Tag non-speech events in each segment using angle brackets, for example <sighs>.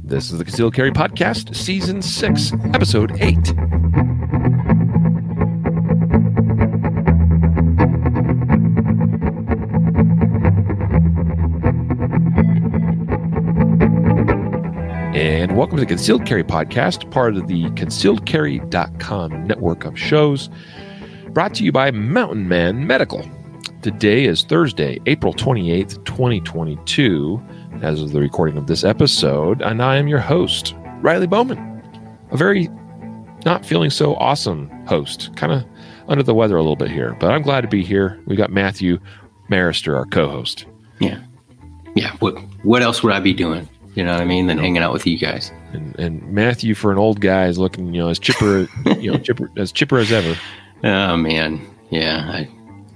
This is the Concealed Carry Podcast, Season 6, Episode 8. And welcome to the Concealed Carry Podcast, part of the concealedcarry.com network of shows, brought to you by Mountain Man Medical. Today is Thursday, April 28th, 2022, as of the recording of this episode, and I am your host, Riley Bowman. A very not feeling so awesome host, kind of under the weather a little bit here, but I'm glad to be here. We got Matthew Maruster, our co-host. Yeah. Yeah. What what else would I be doing? You know what I mean? Than hanging out with you guys. And, and Matthew, for an old guy, is looking, you know, as chipper, <laughs> you know, chipper as chipper as ever. Oh man. Yeah. I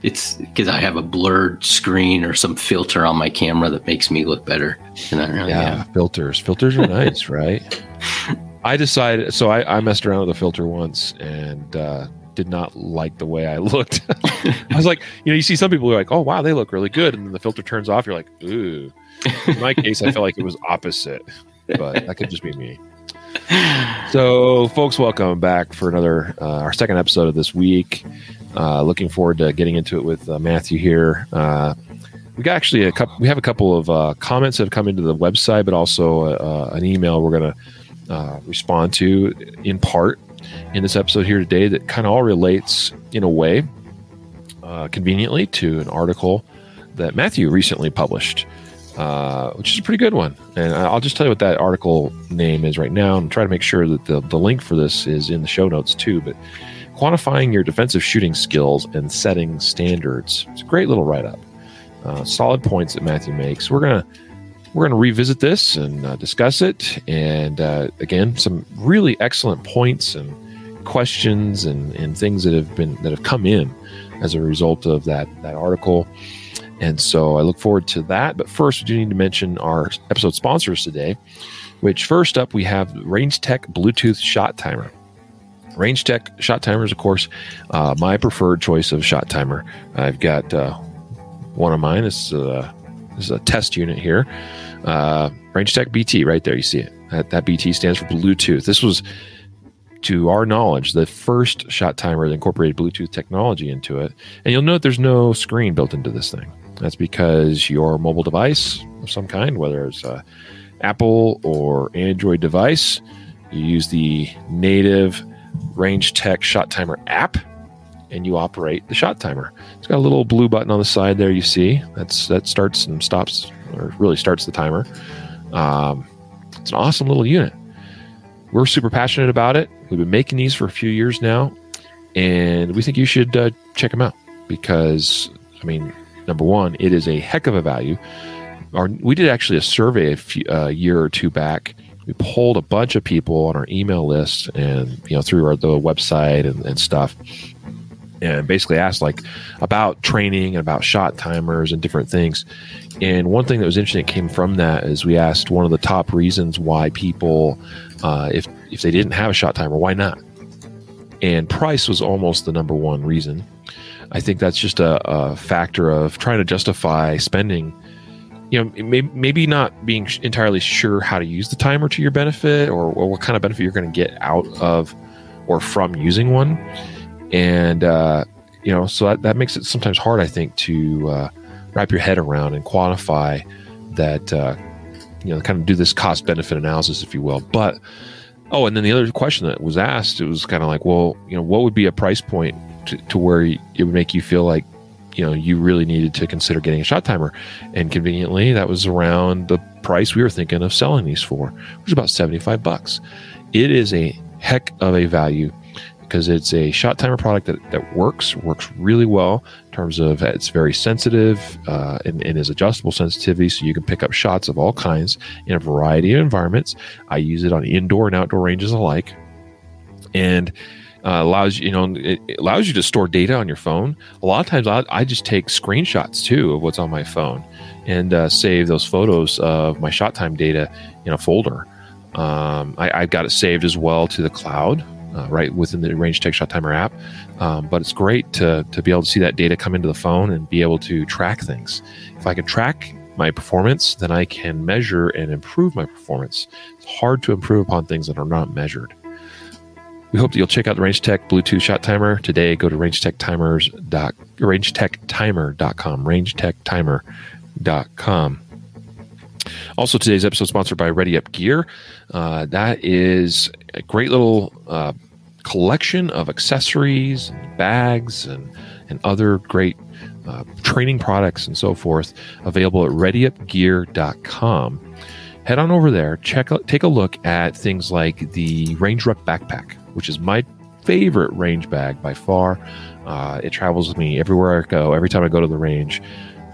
it's because I have a blurred screen or some filter on my camera that makes me look better. And I really Yeah, filters. Filters are <laughs> nice, right? I decided. So I, I messed around with a filter once and uh, did not like the way I <laughs> looked. <laughs> I was like, you know, you see some people who are like, oh wow, they look really good, and then the filter turns off. You're like, ooh. In my case, I felt like it was opposite, but that could just be me. So, folks, welcome back for another uh, our second episode of this week. Uh, looking forward to getting into it with uh, Matthew here. Uh, we got actually a couple. We have a couple of uh, comments that have come into the website, but also uh, an email we're going to respond to in part in this episode here today. That kind of all relates in a way, conveniently, to an article that Matthew recently published, uh, which is a pretty good one. And I'll just tell you what that article name is right now, and try to make sure that the the link for this is in the show notes too. But quantifying your defensive shooting skills and setting standards. It's a great little write up. Uh, solid points that Matthew makes. We're gonna we're gonna revisit this and uh, discuss it. And uh, again, some really excellent points and questions and, and things that have been that have come in as a result of that that article. And so I look forward to that. But first, we do need to mention our episode sponsors today. Which first up, we have Range Tech Bluetooth Shot Timer. Range Tech shot timers, of course, uh, my preferred choice of shot timer. I've got uh, one of mine. This is, a, this is a test unit here. Uh, Range Tech BT, right there. You see it. That, that BT stands for Bluetooth. This was, to our knowledge, the first shot timer that incorporated Bluetooth technology into it. And you'll note there's no screen built into this thing. That's because your mobile device of some kind, whether it's a Apple or Android device, you use the native Range Tech Shot Timer app, and you operate the shot timer. It's got a little blue button on the side there. You see that's that starts and stops, or really starts the timer. Um, it's an awesome little unit. We're super passionate about it. We've been making these for a few years now, and we think you should uh, check them out because, I mean, number one, it is a heck of a value. Our, we did actually a survey a few, uh, year or two back we polled a bunch of people on our email list and you know through our the website and, and stuff and basically asked like about training and about shot timers and different things. And one thing that was interesting that came from that is we asked one of the top reasons why people uh, if if they didn't have a shot timer why not? And price was almost the number one reason. I think that's just a, a factor of trying to justify spending you know, may, maybe not being entirely sure how to use the timer to your benefit or, or what kind of benefit you're going to get out of or from using one. And, uh, you know, so that, that makes it sometimes hard, I think, to uh, wrap your head around and quantify that, uh, you know, kind of do this cost benefit analysis, if you will. But, oh, and then the other question that was asked, it was kind of like, well, you know, what would be a price point to, to where it would make you feel like, you know you really needed to consider getting a shot timer. And conveniently that was around the price we were thinking of selling these for which is about 75 bucks. It is a heck of a value because it's a shot timer product that, that works works really well in terms of it's very sensitive uh, and, and is adjustable sensitivity so you can pick up shots of all kinds in a variety of environments. I use it on indoor and outdoor ranges alike. And uh, allows you, know, it, it allows you to store data on your phone. A lot of times, I, I just take screenshots too of what's on my phone and uh, save those photos of my shot time data in a folder. Um, I, I've got it saved as well to the cloud, uh, right within the Range Tech Shot Timer app. Um, but it's great to to be able to see that data come into the phone and be able to track things. If I can track my performance, then I can measure and improve my performance. It's hard to improve upon things that are not measured. We hope that you'll check out the Range Tech Bluetooth shot timer today. Go to rangetechtimers.com, rangetechtimer.com, rangetechtimer.com. Also, today's episode sponsored by Ready Up Gear. Uh, that is a great little uh, collection of accessories, bags, and and other great uh, training products and so forth available at readyupgear.com. Head on over there, check take a look at things like the Range Ruck backpack, which is my favorite range bag by far. Uh, it travels with me everywhere I go. Every time I go to the range,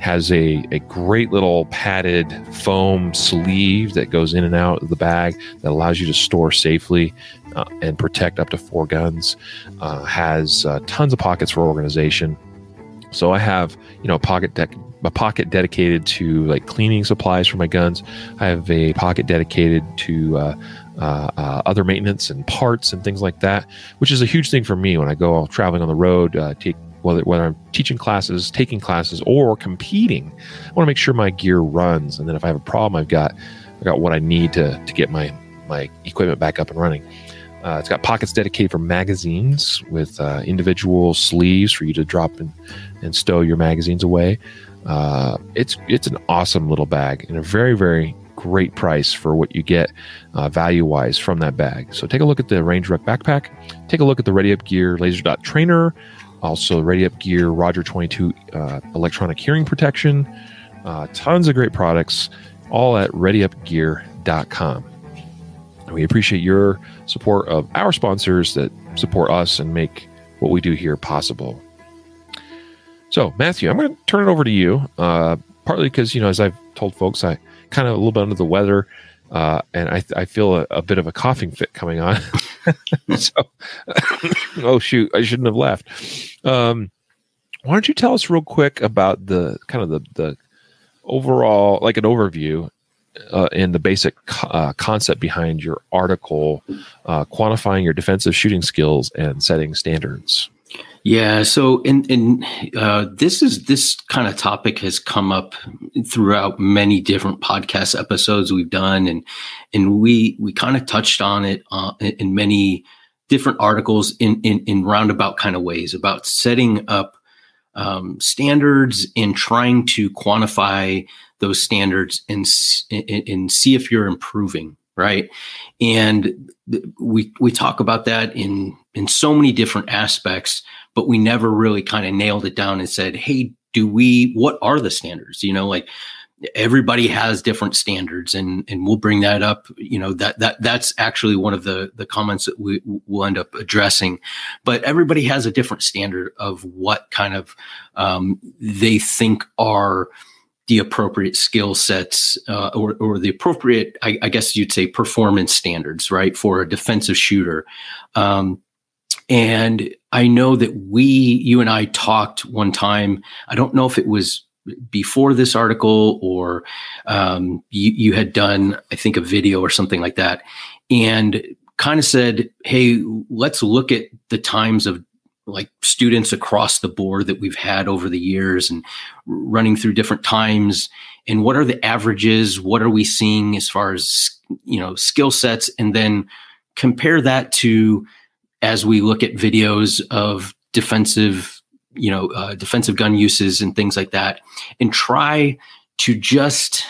has a, a great little padded foam sleeve that goes in and out of the bag that allows you to store safely uh, and protect up to four guns. Uh, has uh, tons of pockets for organization. So I have, you know, a pocket deck, a pocket dedicated to like cleaning supplies for my guns. I have a pocket dedicated to uh, uh, uh, other maintenance and parts and things like that, which is a huge thing for me when I go traveling on the road, uh, take whether whether I'm teaching classes, taking classes, or competing. I want to make sure my gear runs, and then if I have a problem, I've got I got what I need to to get my my equipment back up and running. Uh, it's got pockets dedicated for magazines with uh, individual sleeves for you to drop and, and stow your magazines away. Uh, it's it's an awesome little bag and a very very great price for what you get uh, value wise from that bag. So take a look at the Range Ruck backpack. Take a look at the Ready Up Gear Laser Dot Trainer also Ready Up Gear, Roger 22 uh, electronic hearing protection. Uh, tons of great products, all at readyupgear.com. we appreciate your support of our sponsors that support us and make what we do here possible. So, Matthew, I'm going to turn it over to you, uh, partly because, you know, as I've told folks, I kind of a little bit under the weather. Uh, and I, I feel a, a, bit of a coughing fit coming on. <laughs> so, <laughs> oh shoot, I shouldn't have left. Um, why don't you tell us real quick about the kind of the the overall, like an overview, uh, and the basic uh, concept behind your article, uh, quantifying your defensive shooting skills and setting standards. Yeah. So, in in uh, this is this kind of topic has come up throughout many different podcast episodes we've done, and and we we kind of touched on it uh, in many different articles in in in roundabout kind of ways about setting up um, standards and trying to quantify those standards and and see if you're improving right and we we talk about that in in so many different aspects but we never really kind of nailed it down and said, hey, do we, what are the standards? You know, like everybody has different standards and and we'll bring that up you know that that that's actually one of the the comments that we will end up addressing but everybody has a different standard of what kind of um, they think are the appropriate skill sets uh, or, or the appropriate I, I, guess you'd say performance standards right for a defensive shooter um, and I know that we, you and I talked one time. I don't know if it was before this article or um, you, you had done, I think, a video or something like that, and kind of said, "Hey, let's look at the times of like students across the board that we've had over the years and running through different times and what are the averages what are we seeing as far as you know skill sets and then compare that to as we look at videos of defensive, you know, uh, defensive gun uses and things like that, and try to just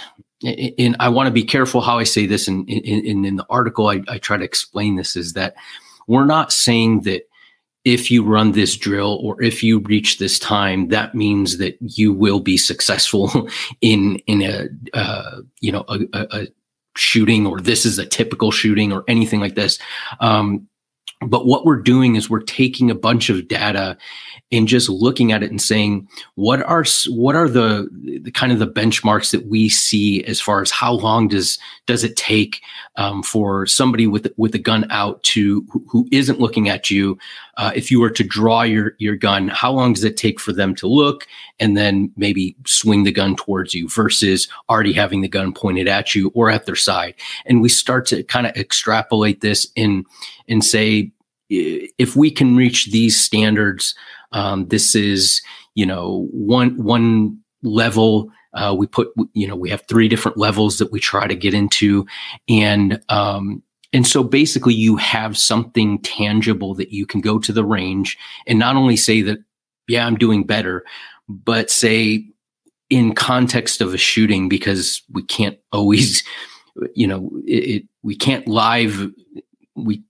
and I want to be careful how I say this. And in, in, in, the article, I, I try to explain this is that we're not saying that if you run this drill or if you reach this time, that means that you will be successful <laughs> in in a uh, you know a, a, shooting or this is a typical shooting or anything like this. Um, but what we're doing is we're taking a bunch of data and just looking at it and saying what are what are the, the kind of the benchmarks that we see as far as how long does does it take um, for somebody with with a gun out to who, who isn't looking at you uh, if you were to draw your your gun how long does it take for them to look and then maybe swing the gun towards you versus already having the gun pointed at you or at their side? And we start to kind of extrapolate this in and say if we can reach these standards um, this is, you know, one one level Uh, we put, you know, we have three different levels that we try to get into, and um, and so basically, you have something tangible that you can go to the range and not only say that, yeah, I'm doing better, but say in context of a shooting because we can't always, <laughs> you know, it, it we can't live we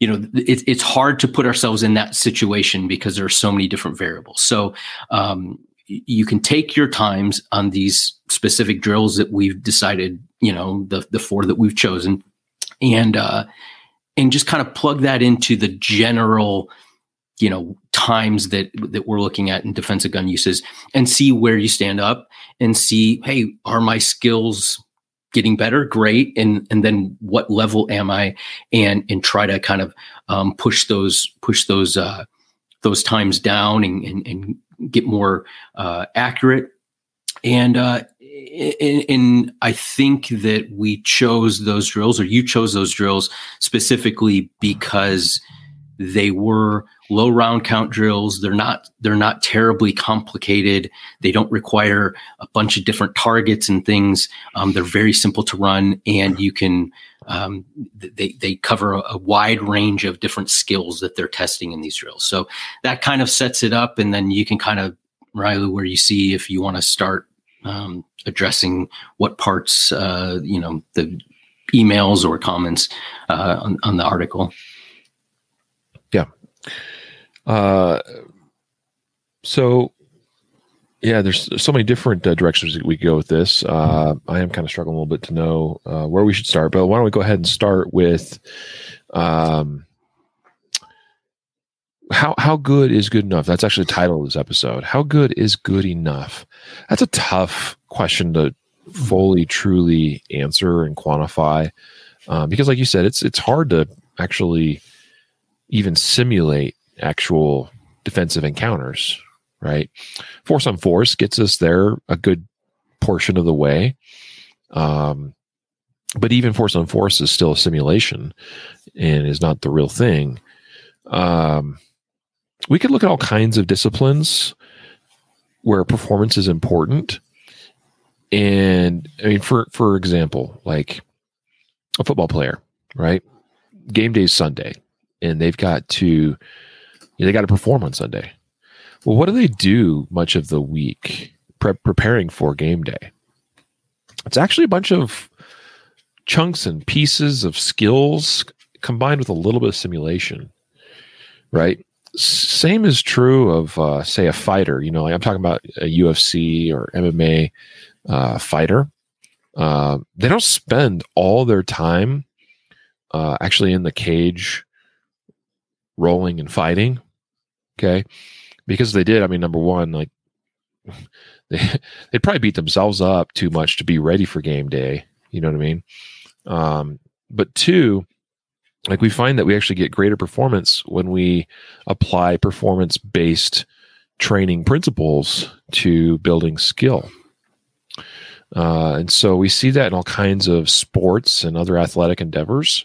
you know it, it's hard to put ourselves in that situation because there are so many different variables. So um, you can take your times on these specific drills that we've decided you know the the four that we've chosen and uh and just kind of plug that into the general you know times that that we're looking at in defensive gun uses and see where you stand up and see hey are my skills getting better great and and then what level am i? And and try to kind of um, push those push those uh, those times down and, and, and get more uh, accurate. And uh, and, and I think that we chose those drills, or you chose those drills specifically because they were low round count drills. They're not they're not terribly complicated. They don't require a bunch of different targets and things. Um, they're very simple to run, and you can um, they they cover a, a, wide range of different skills that they're testing in these drills. So that kind of sets it up, and then you can kind of Riley where you see if you want to start um, addressing what parts uh, you know the emails or comments uh, on, on the article. Yeah. Uh, so yeah, there's so many different uh, directions we go with this. Uh, I am kind of struggling a little bit to know uh, where we should start, but why don't we go ahead and start with um, how how good is good enough? That's actually the title of this episode. How good is good enough? That's a tough question to fully, truly answer and quantify, uh, because, like you said, it's it's hard to actually even simulate actual defensive encounters, right? Force on force gets us there a good portion of the way. Um, but even force on force is still a simulation and is not the real thing. Um, we could look at all kinds of disciplines where performance is important. And I mean, for for example, like a football player, right? Game day is Sunday, and they've got to they got to perform on Sunday. Well, what do they do much of the week pre- preparing for game day? It's actually a bunch of chunks and pieces of skills combined with a little bit of simulation, right? Same is true of, uh, say, a fighter. You know, I'm talking about a UFC or MMA uh, fighter. Uh, they don't spend all their time uh, actually in the cage rolling and fighting Okay. Because they did, I mean, number one, like <laughs> they they'd probably beat themselves up too much to be ready for game day. You know what I mean? Um, but two, like we find that we actually get greater performance when we apply performance based training principles to building skill. Uh, and so we see that in all kinds of sports and other athletic endeavors.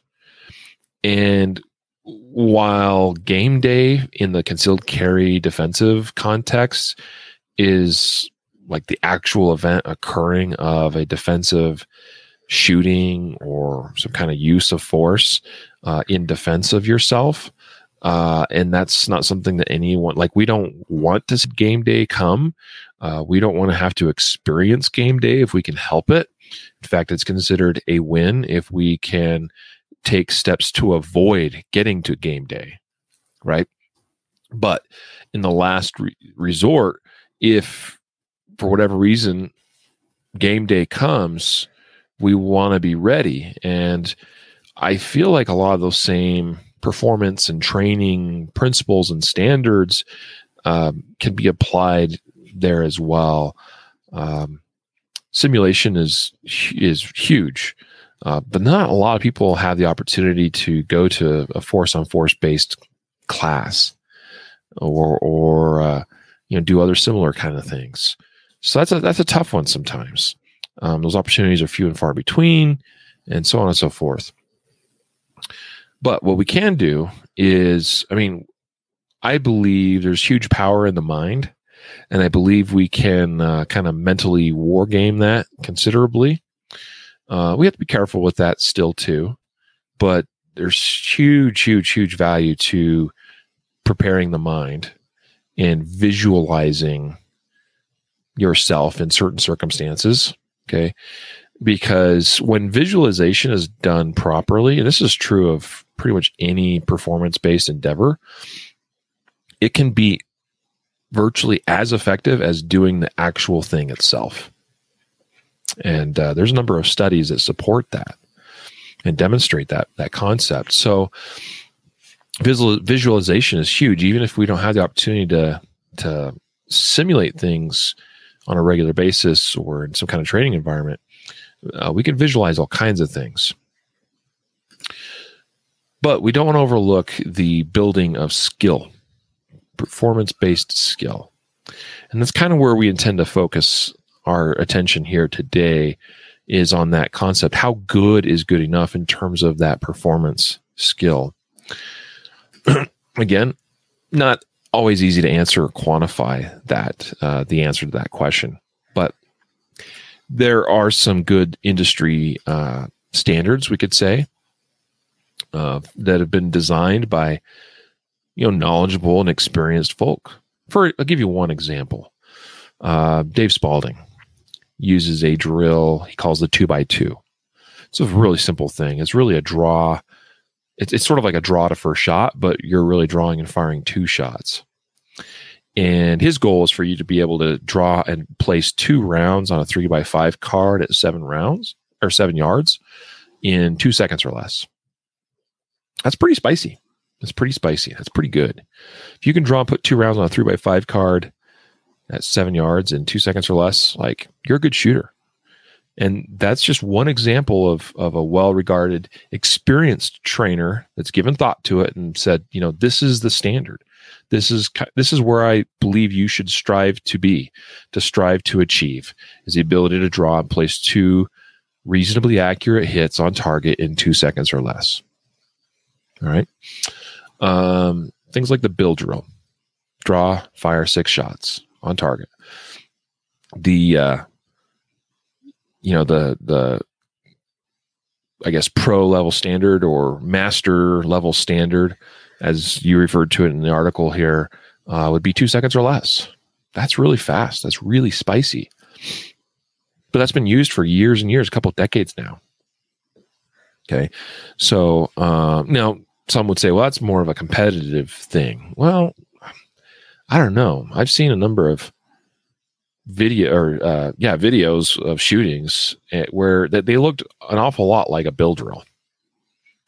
And while game day in the concealed carry defensive context is like the actual event occurring of a defensive shooting or some kind of use of force uh, in defense of yourself. Uh, and that's not something that anyone like. We don't want to see game day come. Uh, we don't want to have to experience game day if we can help it. In fact, it's considered a win if we can take steps to avoid getting to game day, right? But in the last re- resort, if for whatever reason game day comes, we want to be ready. And I feel like a lot of those same performance and training principles and standards um, can be applied there as well. Um, simulation is is huge. Uh, but not a lot of people have the opportunity to go to a force on force based class or or uh, you know do other similar kind of things. So that's a that's a tough one sometimes. Um, those opportunities are few and far between, and so on and so forth. But what we can do is, I mean, I believe there's huge power in the mind, and I believe we can uh, kind of mentally war game that considerably. Uh, we have to be careful with that still too, but there's huge, huge, huge value to preparing the mind and visualizing yourself in certain circumstances. Okay. Because when visualization is done properly, and this is true of pretty much any performance based endeavor, it can be virtually as effective as doing the actual thing itself. And uh, there's a number of studies that support that and demonstrate that that concept. So visual, visualization is huge. Even if we don't have the opportunity to to simulate things on a regular basis or in some kind of training environment, uh, we can visualize all kinds of things. But we don't want to overlook the building of skill, performance based skill. And that's kind of where we intend to focus our attention here today is on that concept. How good is good enough in terms of that performance skill? <clears throat> Again, not always easy to answer or quantify that, uh, the answer to that question. But there are some good industry uh, standards, we could say, uh, that have been designed by you know knowledgeable and experienced folk. For I'll give you one example. Uh, Dave Spalding uses a drill he calls the two by two. It's a really simple thing. It's really a draw. It's, it's sort of like a draw to first shot, but you're really drawing and firing two shots. And his goal is for you to be able to draw and place two rounds on a three by five card at seven rounds or seven yards in two seconds or less. That's pretty spicy. That's pretty spicy. That's pretty good. If you can draw and put two rounds on a three by five card at seven yards in two seconds or less, like you're a good shooter. And that's just one example of, of a well regarded, experienced trainer that's given thought to it and said, you know, this is the standard. This is this is where I believe you should strive to be, to strive to achieve, is the ability to draw and place two reasonably accurate hits on target in two seconds or less. All right. Um, things like the bill drill, draw, fire six shots on target. The uh, you know the the I guess pro level standard or master level standard, as you referred to it in the article here, uh, would be two seconds or less. That's really fast. That's really spicy. But that's been used for years and years, a couple decades now. Okay. So uh, now some would say, well, that's more of a competitive thing. Well, I don't know. I've seen a number of video or uh, yeah videos of shootings eh, where that they looked an awful lot like a bill drill.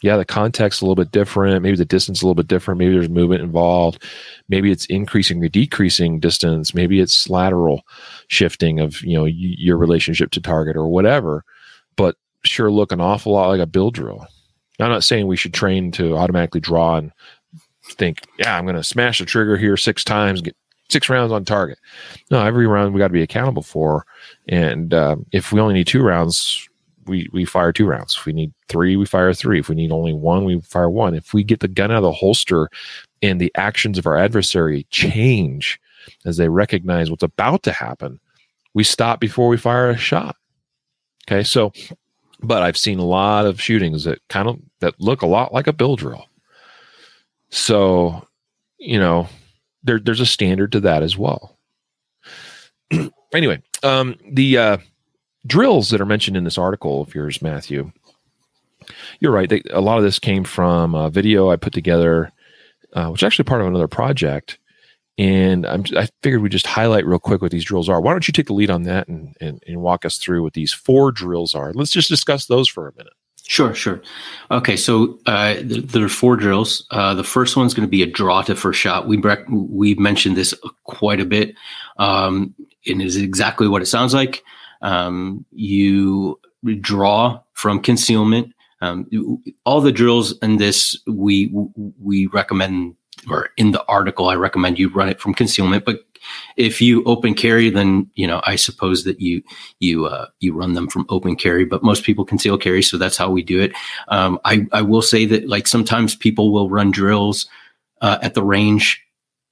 Yeah, the context a little bit different. Maybe the distance a little bit different. Maybe there's movement involved. Maybe it's increasing or decreasing distance. Maybe it's lateral shifting of you know y- your relationship to target or whatever. But sure, look an awful lot like a bill drill. I'm not saying we should train to automatically draw and think, yeah, I'm going to smash the trigger here six times, get six rounds on target. No, every round we got to be accountable for. And uh, if we only need two rounds, we, we fire two rounds. If we need three, we fire three. If we need only one, we fire one. If we get the gun out of the holster and the actions of our adversary change as they recognize what's about to happen, we stop before we fire a shot. Okay, so but I've seen a lot of shootings that kind of that look a lot like a bill drill. So, you know, there there's a standard to that as well. <clears throat> anyway, um, the uh, drills that are mentioned in this article of yours, Matthew, you're right. They, a lot of this came from a video I put together, uh, which is actually part of another project and I'm, I figured we'd just highlight real quick what these drills are. Why don't you take the lead on that and, and, and walk us through what these four drills are? Let's just discuss those for a minute. Sure, sure. Okay, so uh, there are four drills. Uh, the first one's going to be a draw to first shot. We rec- we mentioned this quite a bit, um, and is exactly what it sounds like. Um, you draw from concealment. Um, all the drills in this we we recommend or in the article, I recommend you run it from concealment. But if you open carry, then you know I suppose that you you uh, you run them from open carry. But most people conceal carry, so that's how we do it. Um, I I will say that like sometimes people will run drills uh, at the range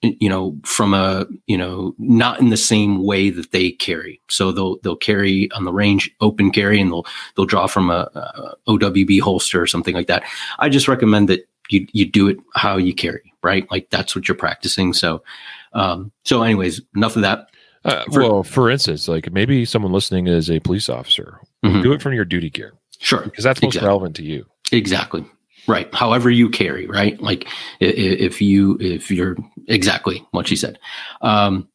you know, from a, you know, not in the same way that they carry. So they'll, they'll carry on the range open carry and they'll, they'll draw from a, a OWB holster or something like that. I just recommend that you, you do it how you carry, right? Like that's what you're practicing. So, um, so anyways, enough of that. Uh, for, well, for instance, like maybe someone listening is a police officer. Mm-hmm. Do it from your duty gear. Sure. Because that's most exactly. relevant to you. Exactly. Right. However you carry, right? Like if you, if you're exactly what she said. Um,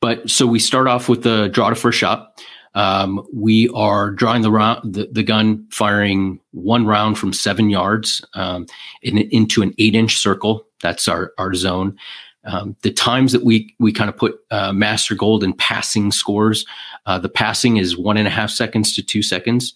but so we start off with the draw to first shot. Um, we are drawing the round, the, the, gun firing one round from seven yards um, in, into an eight inch circle. That's our, our zone. Um, the times that we we kind of put uh, master gold in passing scores, uh, the passing is one and a half seconds to two seconds.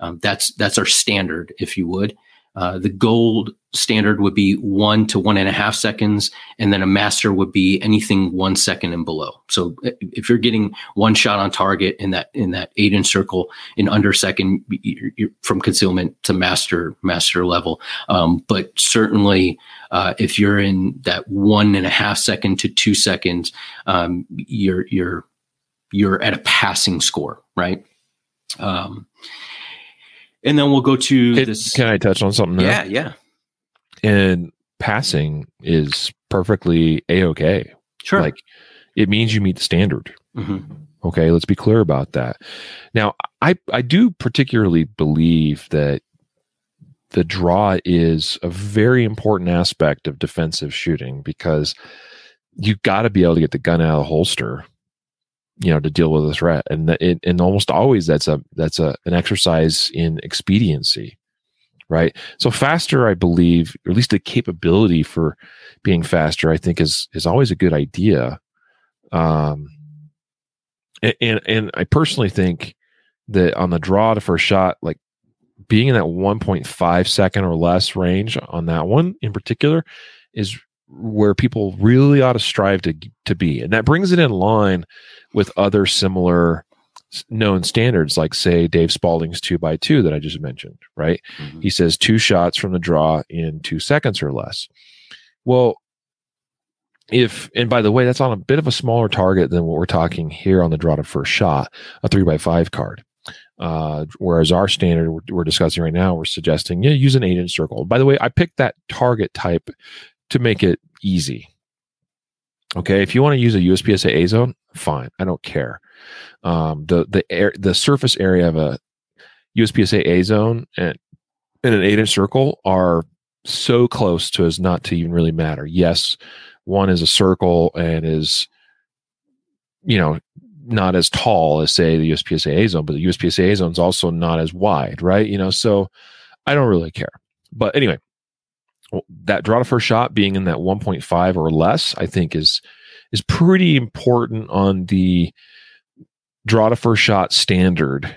Um, that's that's our standard, if you would. Uh, the gold standard would be one to one and a half seconds, and then a master would be anything one second and below. So if you're getting one shot on target in that in that eight inch circle in under second, you're, you're from concealment to master master level. Um, but certainly, uh, if you're in that one and a half second to two seconds, um, you're you're you're at a passing score, right? Um, and then we'll go to it, this. Can I touch on something? There? Yeah, yeah. And passing is perfectly a okay. Sure. Like it means you meet the standard. Mm-hmm. Okay, let's be clear about that. Now, I I do particularly believe that the draw is a very important aspect of defensive shooting because you've got to be able to get the gun out of the holster you know to deal with a threat. And it, and almost always that's a that's a an exercise in expediency right? So faster i believe or at least the capability for being faster i think is is always a good idea. Um and and, and i personally think that on the draw to first shot like being in that 1.5 second or less range on that one in particular is where people really ought to strive to to be and that brings it in line with other similar known standards like say dave spalding's 2 by 2 that i just mentioned right mm-hmm. he says two shots from the draw in two seconds or less well if and by the way that's on a bit of a smaller target than what we're talking here on the draw to first shot a 3 by 5 card uh, whereas our standard we're, we're, discussing right now, we're suggesting yeah, use an eight inch circle. By the way, I picked that target type to make it easy. Okay, if you want to use a USPSA A zone, fine. I don't care. Um, the the air the surface area of a USPSA A zone and in an eight inch circle are so close to as not to even really matter. Yes, one is a circle and is you know not as tall as say the USPSA A zone, but the USPSA A zone is also not as wide, right? You know, so I don't really care. But anyway, that draw to first shot being in that 1.5 or less, I think is is pretty important on the draw to first shot standard.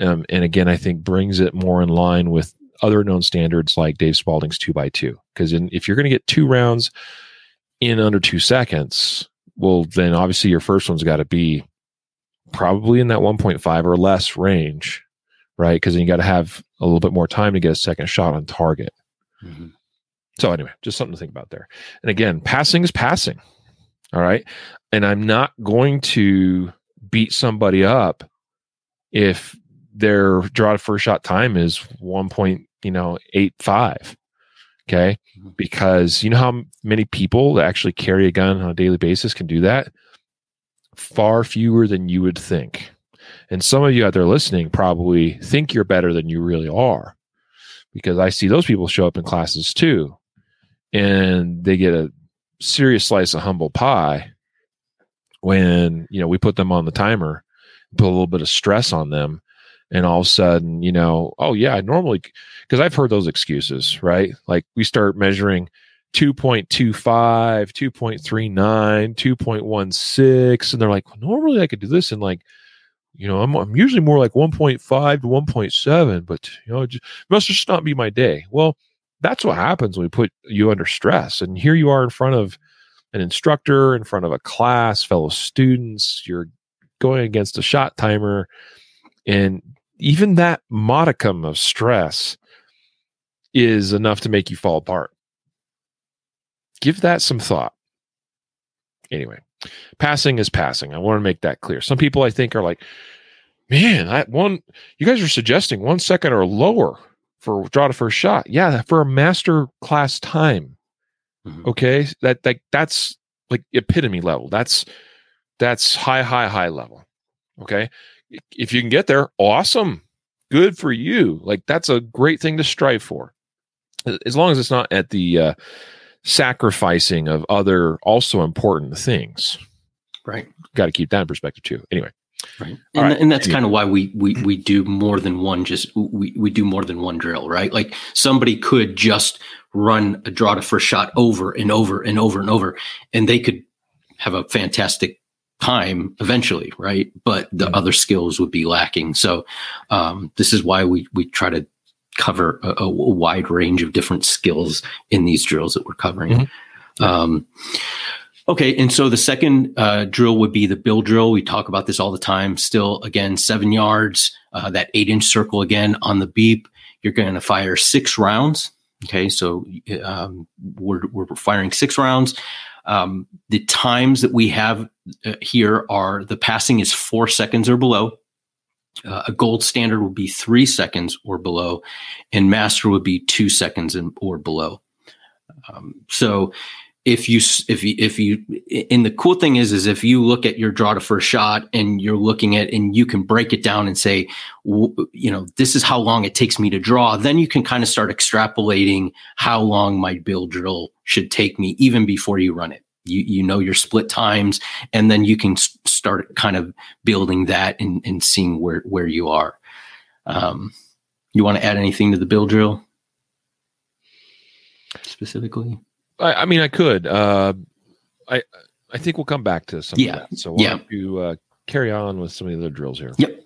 Um, and again, I think brings it more in line with other known standards like Dave Spalding's two by two. Because if you're going to get two rounds in under two seconds, well, then obviously your first one's got to be probably in that 1.5 or less range, right? Because then you got to have a little bit more time to get a second shot on target. Mm-hmm. So anyway, just something to think about there. And again, passing is passing. All right. And I'm not going to beat somebody up if their draw to first shot time is 1 point, you know, 85. Okay. Mm-hmm. Because you know how many people that actually carry a gun on a daily basis can do that? Far fewer than you would think. And some of you out there listening probably think you're better than you really are because I see those people show up in classes too and they get a serious slice of humble pie when you know we put them on the timer put a little bit of stress on them and all of a sudden you know oh yeah i normally because i've heard those excuses right? Like we start measuring 2.25 2.39 2.16 and they're like normally i could do this in like you know i'm, I'm usually more like 1.5 to 1.7 but you know it just, must just not be my day. Well that's what happens when we put you under stress. And here you are in front of an instructor, in front of a class, fellow students, you're going against a shot timer. And even that modicum of stress is enough to make you fall apart. Give that some thought. anyway, passing is passing. I want to make that clear. Some people I think are like, man, I one you guys are suggesting one second or lower for draw to first shot. Yeah, for a master class time. Mm-hmm. Okay. That that that's like epitome level. That's that's high, high, high level. Okay. If you can get there, awesome. Good for you. Like that's a great thing to strive for. As long as it's not at the uh, sacrificing of other also important things. Right. Got to keep that in perspective too. Anyway. Right. And, right. and that's kind of why we, we, we do more than one, just we, we do more than one drill, right? Like somebody could just run a draw to first shot over and over and over and over, and they could have a fantastic time eventually, right? But the mm-hmm. other skills would be lacking. So um, this is why we, we try to cover a, a, wide range of different skills in these drills that we're covering. Mm-hmm. Um, Okay, and so the second uh, drill would be the bill drill. We talk about this all the time. Still, again, seven yards, uh, that eight inch circle again on the beep. You're going to fire six rounds. Okay, so um, we're, we're firing six rounds. Um, the times that we have uh, here are the passing is four seconds or below. Uh, a gold standard would be three seconds or below, and master would be two seconds and, or below. Um, so if you if you if you and the cool thing is is if you look at your draw to first shot and you're looking at and you can break it down and say you know this is how long it takes me to draw then you can kind of start extrapolating how long my bill drill should take me even before you run it. You you know your split times and then you can start kind of building that and, and seeing where where you are. Um, you want to add anything to the bill drill? Specifically I, I mean, I could. Uh, I I think we'll come back to some yeah. of that. So why yeah. don't you uh, carry on with some of the other drills here? Yep.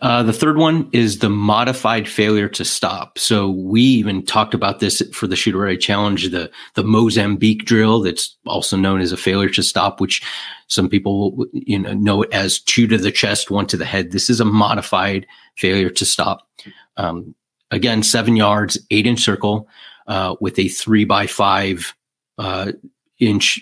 Uh, the third one is the modified failure to stop. So we even talked about this for the Shoot Ready Challenge, the the Mozambique drill that's also known as a failure to stop, which some people you know know it as two to the chest, one to the head. This is a modified failure to stop. Um, again, seven yards, eight inch circle uh, with a three by five uh, inch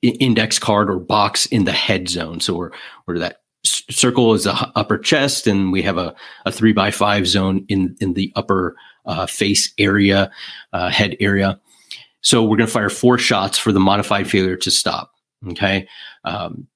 index card or box in the head zone. So we're, we're that circle is the upper chest and we have a, a three by five zone in, in the upper uh, face area, uh, head area. So we're going to fire four shots for the modified failure to stop. Okay. Um,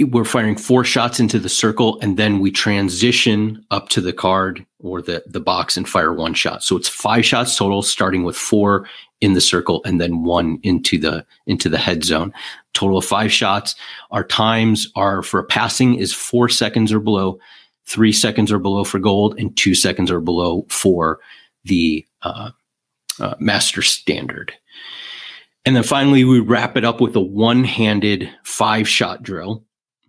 we're firing four shots into the circle and then we transition up to the card or the, the box and fire one shot. So it's five shots total, starting with four in the circle and then one into the into the head zone. Total of five shots. Our times are for passing is four seconds or below, three seconds or below for gold, and two seconds or below for the uh, uh, master standard. And then finally, we wrap it up with a one-handed five-shot drill.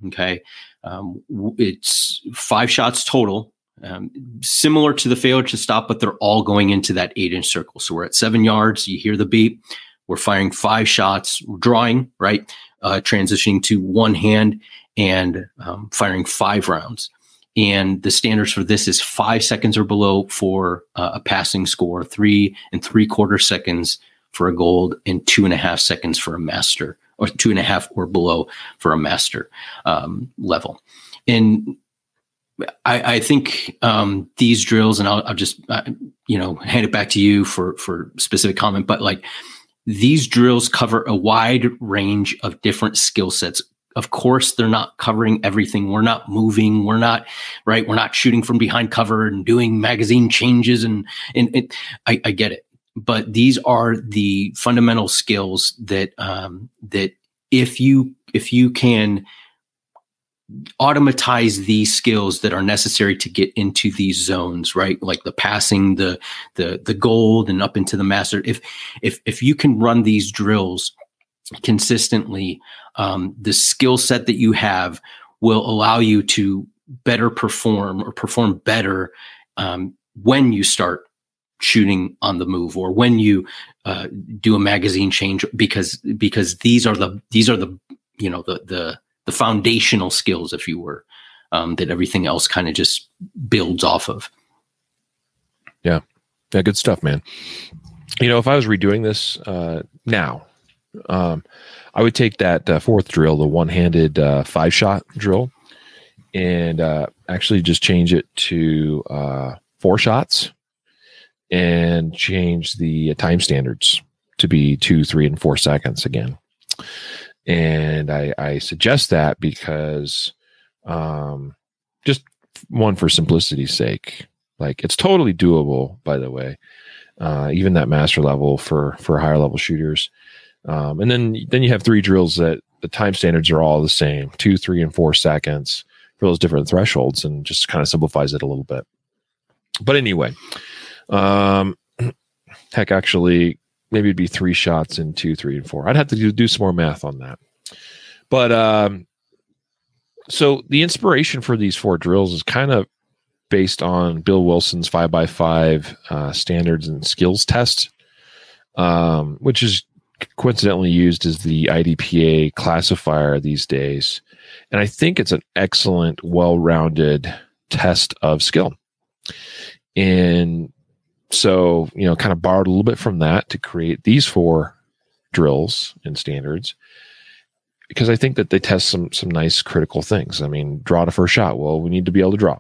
Okay, um, it's five shots total um, similar to the failure to stop, but they're all going into that eight inch circle. So we're at seven yards. You hear the beep. We're firing five shots, drawing, right? Uh, transitioning to one hand and um, firing five rounds. And the standards for this is five seconds or below for uh, a passing score, three and three quarter seconds for a gold, and two and a half seconds for a master, or two and a half or below for a master um, level. And I, I think um, these drills, and I'll, I'll just uh, you know hand it back to you for for specific comment, but like these drills cover a wide range of different skill sets. Of course, they're not covering everything. We're not moving. We're not right. We're not shooting from behind cover and doing magazine changes. And and, I, I get it, but these are the fundamental skills that um, that if you if you can automatize these skills that are necessary to get into these zones right? Like the passing the the the gold and up into the master. If if if you can run these drills consistently um, the skill set that you have will allow you to better perform or perform better um, when you start shooting on the move or when you uh, do a magazine change because because these are the these are the you know the the the foundational skills, if you were, um, that everything else kind of just builds off of. Yeah. Yeah. Good stuff, man. You know, if I was redoing this uh, now, Um, I would take that uh, fourth drill, the one-handed uh, five-shot drill, and uh, actually just change it to uh, four shots, and change the time standards to be two, three, and four seconds again. And I, I suggest that because um, just one for simplicity's sake. Like it's totally doable, by the way. Uh, even that master level for for higher level shooters. Um, and then then you have three drills that the time standards are all the same, two, three, and four seconds for those different thresholds, and just kind of simplifies it a little bit. But anyway, um, <clears throat> heck, actually, maybe it'd be three shots in two, three, and four. I'd have to do, do some more math on that. But um, so the inspiration for these four drills is kind of based on Bill Wilson's five by five uh, standards and skills test, um, which is coincidentally used as the IDPA classifier these days. And I think it's an excellent, well rounded test of skill. And so, you know, kind of borrowed a little bit from that to create these four drills and standards because I think that they test some some nice critical things. I mean, draw to first shot. Well, we need to be able to draw.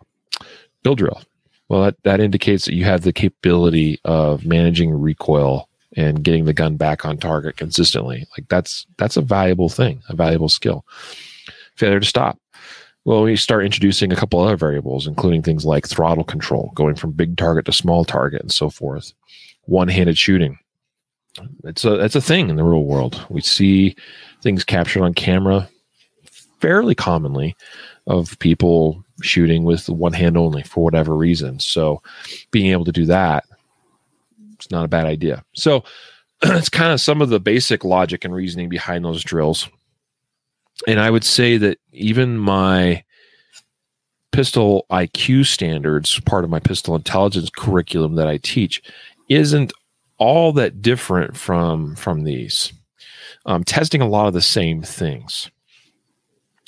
Bill drill. Well, that, that indicates that you have the capability of managing recoil and getting the gun back on target consistently. Like that's that's a valuable thing, a valuable skill. Failure to stop. Well, we start introducing a couple other variables, including things like throttle control, going from big target to small target, and so forth. One-handed shooting. It's a it's a thing in the real world. We see things captured on camera fairly commonly of people shooting with one hand only for whatever reason. So being able to do that it's not a bad idea. So <clears throat> it's kind of some of the basic logic and reasoning behind those drills. And I would say that even my pistol IQ standards, part of my pistol intelligence curriculum that I teach, isn't all that different from from these. Um, testing a lot of the same things.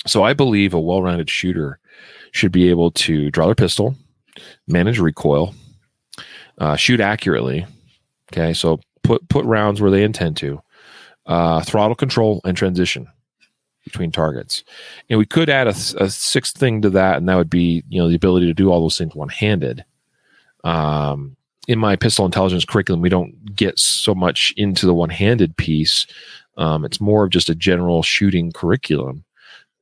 So I believe a well-rounded shooter should be able to draw their pistol, manage recoil, uh, shoot accurately, Okay, so put put rounds where they intend to. Uh, throttle control and transition between targets. And we could add a, a, sixth thing to that, and that would be you know the ability to do all those things one handed. Um, in my pistol intelligence curriculum, we don't get so much into the one handed piece. Um, it's more of just a general shooting curriculum,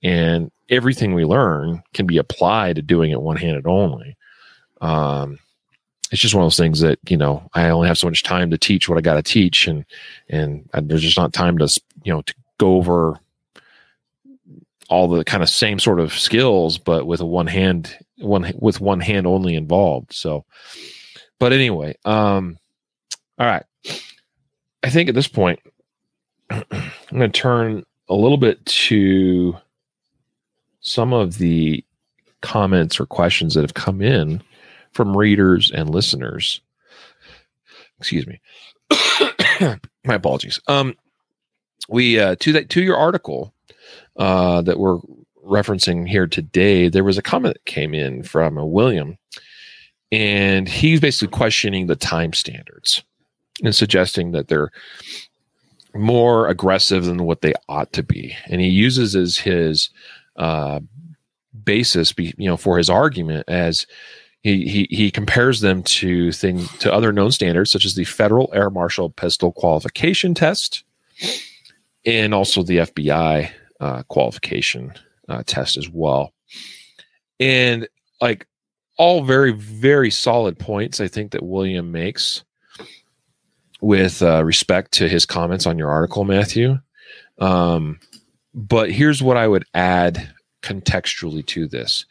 and everything we learn can be applied to doing it one handed only. Um, it's just one of those things that you know I only have so much time to teach what I got to teach, and and there's just not time to you know to go over all the kind of same sort of skills, but with a one hand one with one hand only involved. So, but anyway, um, all right. I think at this point, <clears throat> I'm going to turn a little bit to some of the comments or questions that have come in from readers and listeners. Excuse me. <coughs> My apologies. Um, we uh, to that to your article uh, that we're referencing here today, there was a comment that came in from a William, and he's basically questioning the time standards and suggesting that they're more aggressive than what they ought to be. And he uses as his uh, basis, be, you know, for his argument as he, he, he compares them to things to other known standards such as the Federal Air Marshal Pistol Qualification Test and also the FBI uh, qualification uh, test as well. And like all very very solid points, I think that William makes with uh, respect to his comments on your article, Matthew. Um, but here's what I would add contextually to this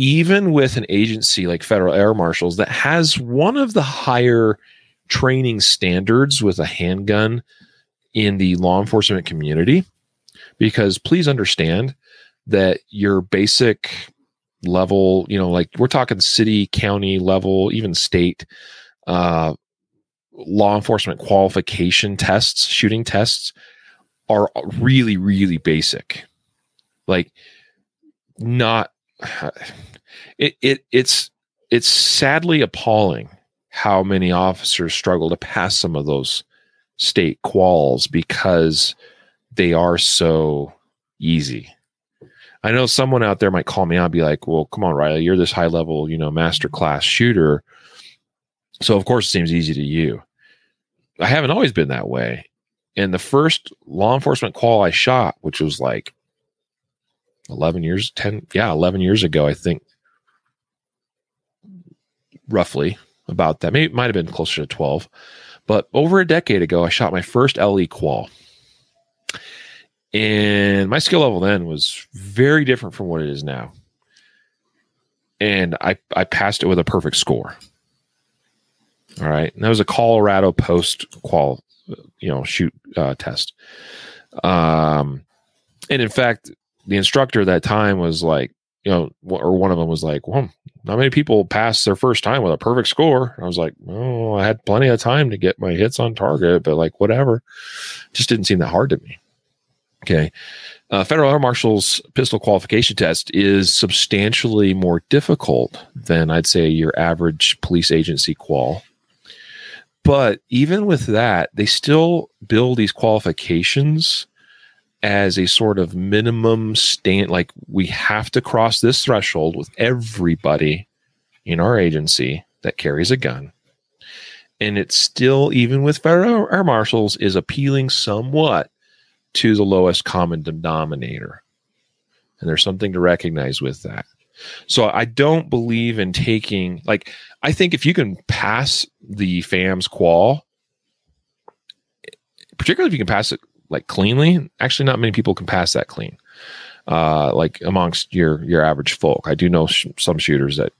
even with an agency like Federal Air Marshals that has one of the higher training standards with a handgun in the law enforcement community, because please understand that your basic level, you know, like we're talking city, county level, even state uh, law enforcement qualification tests, shooting tests are really, really basic. Like, not <sighs> it, it it's it's sadly appalling how many officers struggle to pass some of those state quals because they are so easy. I know someone out there might call me out and be like, well, come on, Riley, you're this high level, you know, master class shooter. So, of course, it seems easy to you. I haven't always been that way. And the first law enforcement qual I shot, which was like 11 years, 10, yeah, 11 years ago, I think, roughly about that. Maybe it might have been closer to 12. But over a decade ago, I shot my first LE qual. And my skill level then was very different from what it is now. And I, I passed it with a perfect score. All right. And that was a Colorado post qual, you know, shoot uh, test. Um, and in fact, the instructor at that time was like, you know, or one of them was like, well, not many people pass their first time with a perfect score. I was like, oh, I had plenty of time to get my hits on target, but like, whatever. Just didn't seem that hard to me. Okay. Uh, Federal Air Marshal's pistol qualification test is substantially more difficult than I'd say your average police agency qual. But even with that, they still build these qualifications as a sort of minimum stand like we have to cross this threshold with everybody in our agency that carries a gun and it's still even with federal air marshals is appealing somewhat to the lowest common denominator and there's something to recognize with that so i don't believe in taking like i think if you can pass the fams qual particularly if you can pass it like cleanly. Actually, not many people can pass that clean. Uh, like amongst your your average folk, I do know sh- some shooters that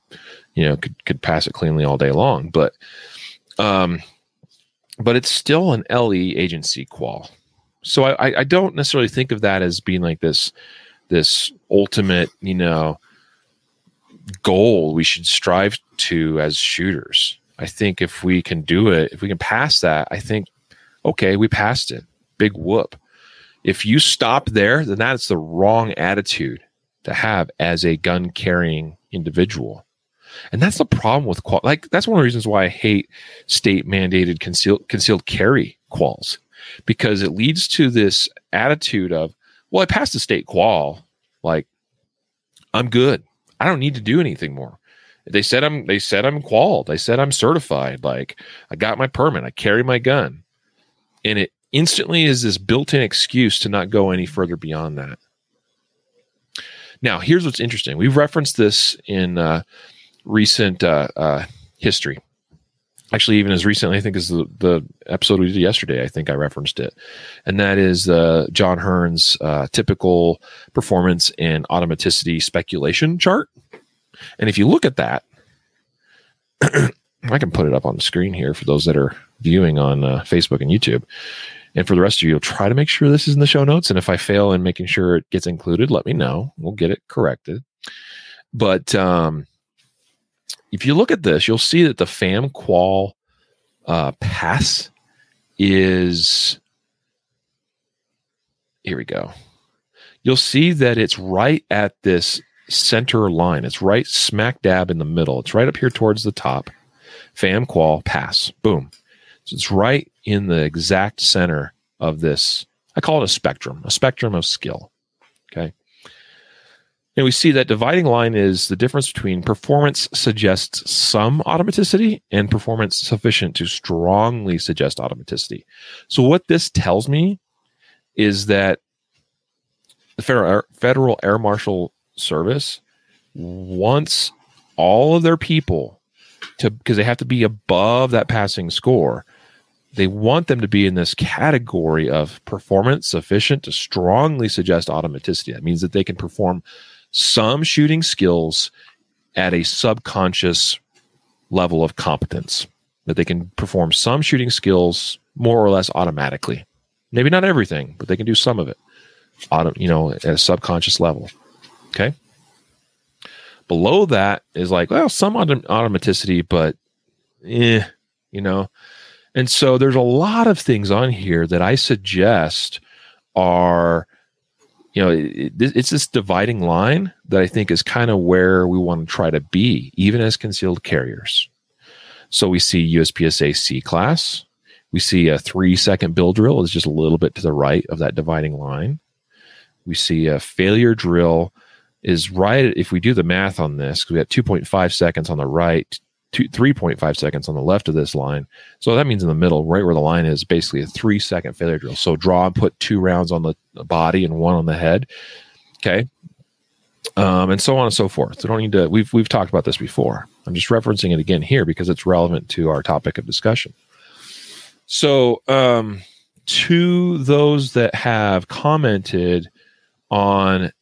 you know could could pass it cleanly all day long, but um, but it's still an LE agency qual. So I, I don't necessarily think of that as being like this this ultimate you know goal we should strive to as shooters. I think if we can do it, if we can pass that, I think okay, we passed it big whoop. If you stop there, then that's the wrong attitude to have as a gun carrying individual. And that's the problem with qual. Like that's one of the reasons why I hate state mandated concealed concealed carry quals, because it leads to this attitude of, well, I passed the state qual, like I'm good. I don't need to do anything more. They said I'm. They said I'm qualified. They said I'm certified. Like I got my permit. I carry my gun, and it instantly is this built-in excuse to not go any further beyond that. Now, here's what's interesting. We've referenced this in uh, recent uh, uh, history. Actually, even as recently, I think as the, the episode we did yesterday, I think I referenced it, and that is uh, John Hearne's uh, typical performance and automaticity speculation chart. And if you look at that, <clears throat> I can put it up on the screen here for those that are viewing on uh, Facebook and YouTube. And for the rest of you, try to make sure this is in the show notes. And if I fail in making sure it gets included, let me know. We'll get it corrected. But um, if you look at this, you'll see that the FAM qual uh, pass is here we go. You'll see that it's right at this center line. It's right smack dab in the middle. It's right up here towards the top. FAM qual pass. Boom. So it's right in the exact center of this. I call it a spectrum, a spectrum of skill. And we see that dividing line is the difference between performance suggests some automaticity and performance sufficient to strongly suggest automaticity. So, what this tells me is that the Federal Federal Air Marshal Service wants all of their people to, because they have to be above that passing score, they want them to be in this category of performance sufficient to strongly suggest automaticity. That means that they can perform some shooting skills at a subconscious level of competence, that they can perform some shooting skills more or less automatically. Maybe not everything, but they can do some of it, auto, you know, at a subconscious level. Okay. Below that is like, well, some autom- automaticity, but eh, you know, and so there's a lot of things on here that I suggest are, you know, it, it's this dividing line that I think is kind of where we want to try to be, even as concealed carriers. So we see USPSA C class, We see a three second bill drill is just a little bit to the right of that dividing line. We see a failure drill is right. If we do the math on this, because we got 2.5 seconds on the right, two, 3.5 seconds on the left of this line. So that means in the middle, right where the line is, basically a three second failure drill. So draw and put two rounds on the body and one on the head. Okay. Um, and so on and so forth. So don't need to. We've we've talked about this before. I'm just referencing it again here because it's relevant to our topic of discussion. So, um, to those that have commented on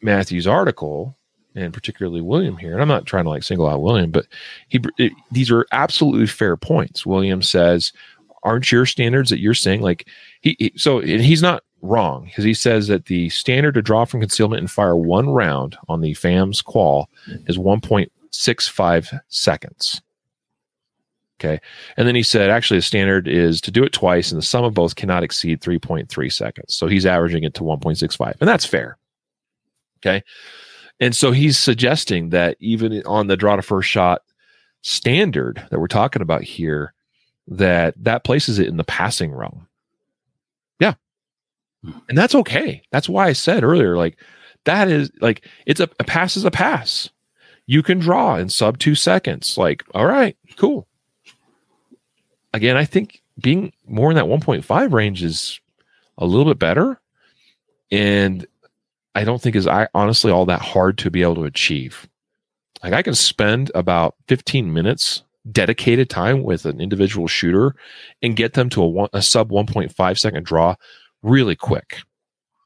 Matthew's article, and particularly William here, and I'm not trying to like single out William, but he it, these are absolutely fair points. William says, "Aren't your standards that you're saying like he, he so he's not wrong because he says that the standard to draw from concealment and fire one round on the FAMS qual is 1.65 seconds." Okay. And then he said, actually, the standard is to do it twice, and the sum of both cannot exceed 3.3 seconds. So he's averaging it to 1.65. And that's fair. Okay. And so he's suggesting that even on the draw to first shot standard that we're talking about here, that that places it in the passing realm. Yeah. Hmm. And that's okay. That's why I said earlier, like, that is like, it's a, a pass is a pass. You can draw in sub two seconds. Like, all right, cool. Again, I think being more in that 1.5 range is a little bit better. And I don't think is I honestly all that hard to be able to achieve. Like I can spend about 15 minutes dedicated time with an individual shooter and get them to a, one, a sub 1.5 second draw really quick.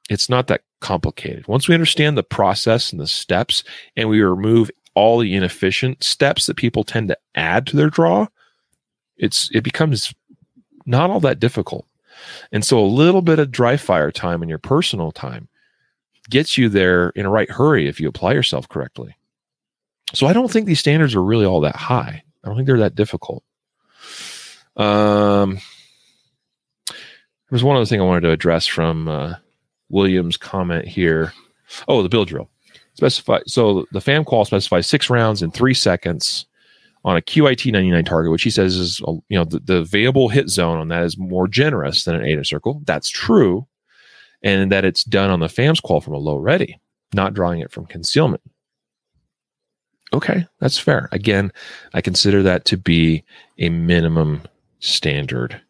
It's not that complicated. Once we understand the process and the steps and we remove all the inefficient steps that people tend to add to their draw, it's it becomes not all that difficult. And so a little bit of dry fire time in your personal time gets you there in a right hurry if you apply yourself correctly. So I don't think these standards are really all that high. I don't think they're that difficult. Um, there's one other thing I wanted to address from uh, Williams' comment here. Oh, the bill drill. Specify so the FAM qual specifies six rounds in three seconds on a QIT 99 target, which he says is you know the, the available hit zone on that is more generous than an ADA circle. That's true, and that it's done on the FAMS qual from a low ready, not drawing it from concealment. Okay, that's fair. Again, I consider that to be a minimum standard.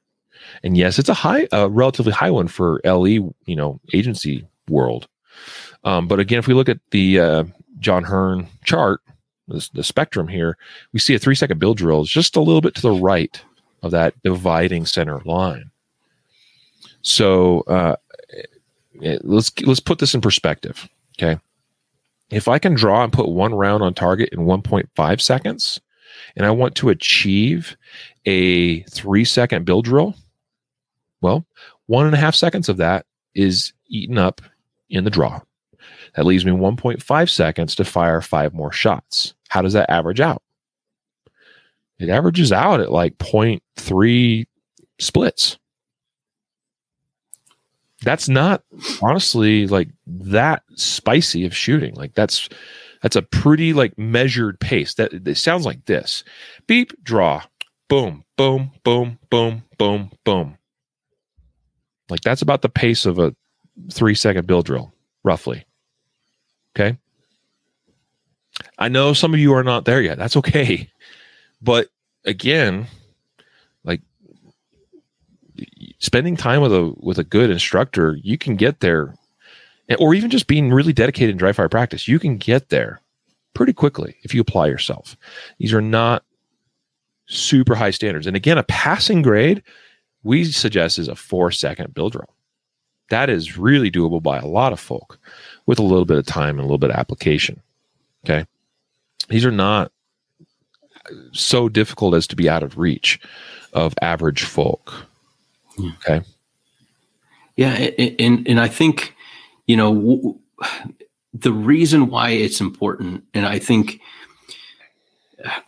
And yes, it's a high, a relatively high one for LE, you know, agency world. Um, but again, if we look at the uh, John Hearne chart, the, the spectrum here, we see a three second bill drill is just a little bit to the right of that dividing center line. So uh, let's let's put this in perspective. Okay, if I can draw and put one round on target in 1.5 seconds, and I want to achieve a three second bill drill, well, one and a half seconds of that is eaten up in the draw. That leaves me 1.5 seconds to fire five more shots. How does that average out? It averages out at like 0.3 splits that's not honestly like that spicy of shooting. Like that's that's a pretty like measured pace. That it sounds like this: beep, draw, boom, boom, boom, boom, boom, boom. Like that's about the pace of a three second bill drill, roughly. Okay. I know some of you are not there yet. That's okay. But again, spending time with a with a good instructor, you can get there, or even just being really dedicated in dry fire practice, you can get there pretty quickly if you apply yourself. These are not super high standards, and again, a passing grade we suggest is a four second bill drill. That is really doable by a lot of folk with a little bit of time and a little bit of application. Okay, these are not so difficult as to be out of reach of average folk. Okay. Yeah, and and I think you know the reason why it's important, and I think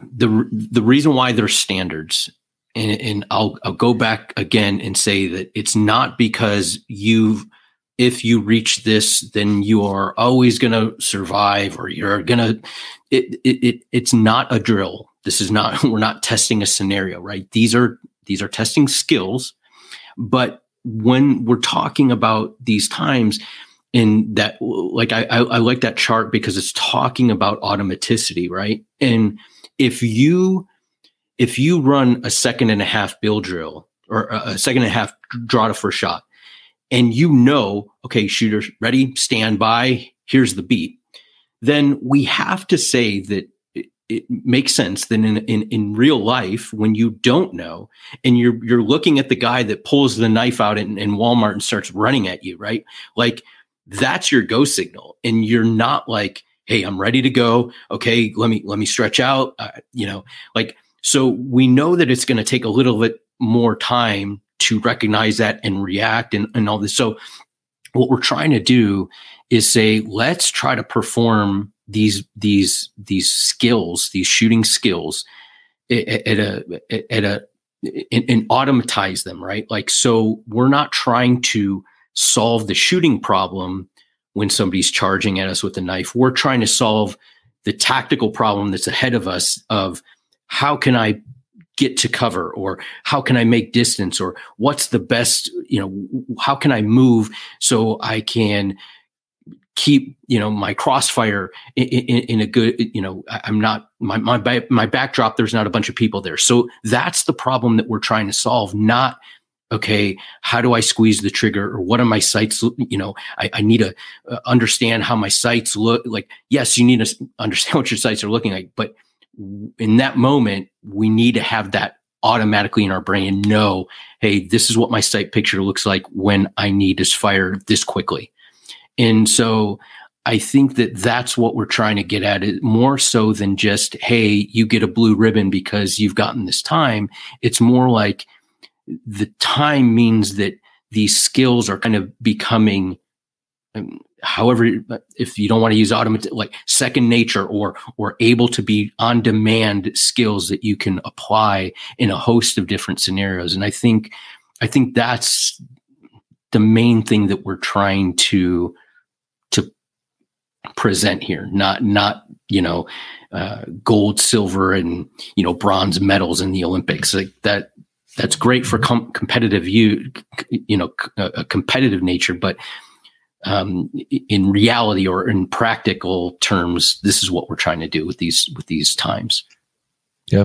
the the reason why there's standards, and, and I'll I'll go back again and say that it's not because you've if you reach this, then you are always going to survive, or you're going to. It, it it it's not a drill. This is not. <laughs> We're not testing a scenario, right? These are these are testing skills. But when we're talking about these times, in that like I, I, I like that chart because it's talking about automaticity right? And if you if you run a second and a half bill drill or a second and a half draw to first shot and you know okay shooters ready stand by here's the beat then we have to say that it, makes sense that in, in in real life when you don't know and you're you're looking at the guy that pulls the knife out in, in walmart and starts running at you right? Like that's your go signal and you're not like hey i'm ready to go. Okay let me let me stretch out uh, you know? Like so we know that it's going to take a little bit more time to recognize that and react and, and all this. So what we're trying to do is say let's try to perform these these these skills these shooting skills at, a at a and, and automatize them right like so we're not trying to solve the shooting problem when somebody's charging at us with a knife. We're trying to solve the tactical problem that's ahead of us of how can I get to cover or how can I make distance or what's the best, you know, how can I move so I can keep, you know, my crossfire in, in, in a good, you know, I'm not my, my, my backdrop. There's not a bunch of people there. So that's the problem that we're trying to solve, not okay how do i squeeze the trigger or what are my sights you know i, I need to uh, understand how my sights look like yes you need to understand <laughs> what your sights are looking like but in that moment we need to have that automatically in our brain know hey this is what my sight picture looks like when i need to fire this quickly and so i think that that's what we're trying to get at it more so than just hey you get a blue ribbon because you've gotten this time. It's more like the time means that these skills are kind of becoming um, however if you don't want to use automatic like second nature or or able to be on demand skills that you can apply in a host of different scenarios. And i think i think that's the main thing that we're trying to to present here not not you know uh, gold silver and you know bronze medals in the olympics. Like that that's great for com- competitive you you know a competitive nature but um, in reality or in practical terms this is what we're trying to do with these with these times. Yeah.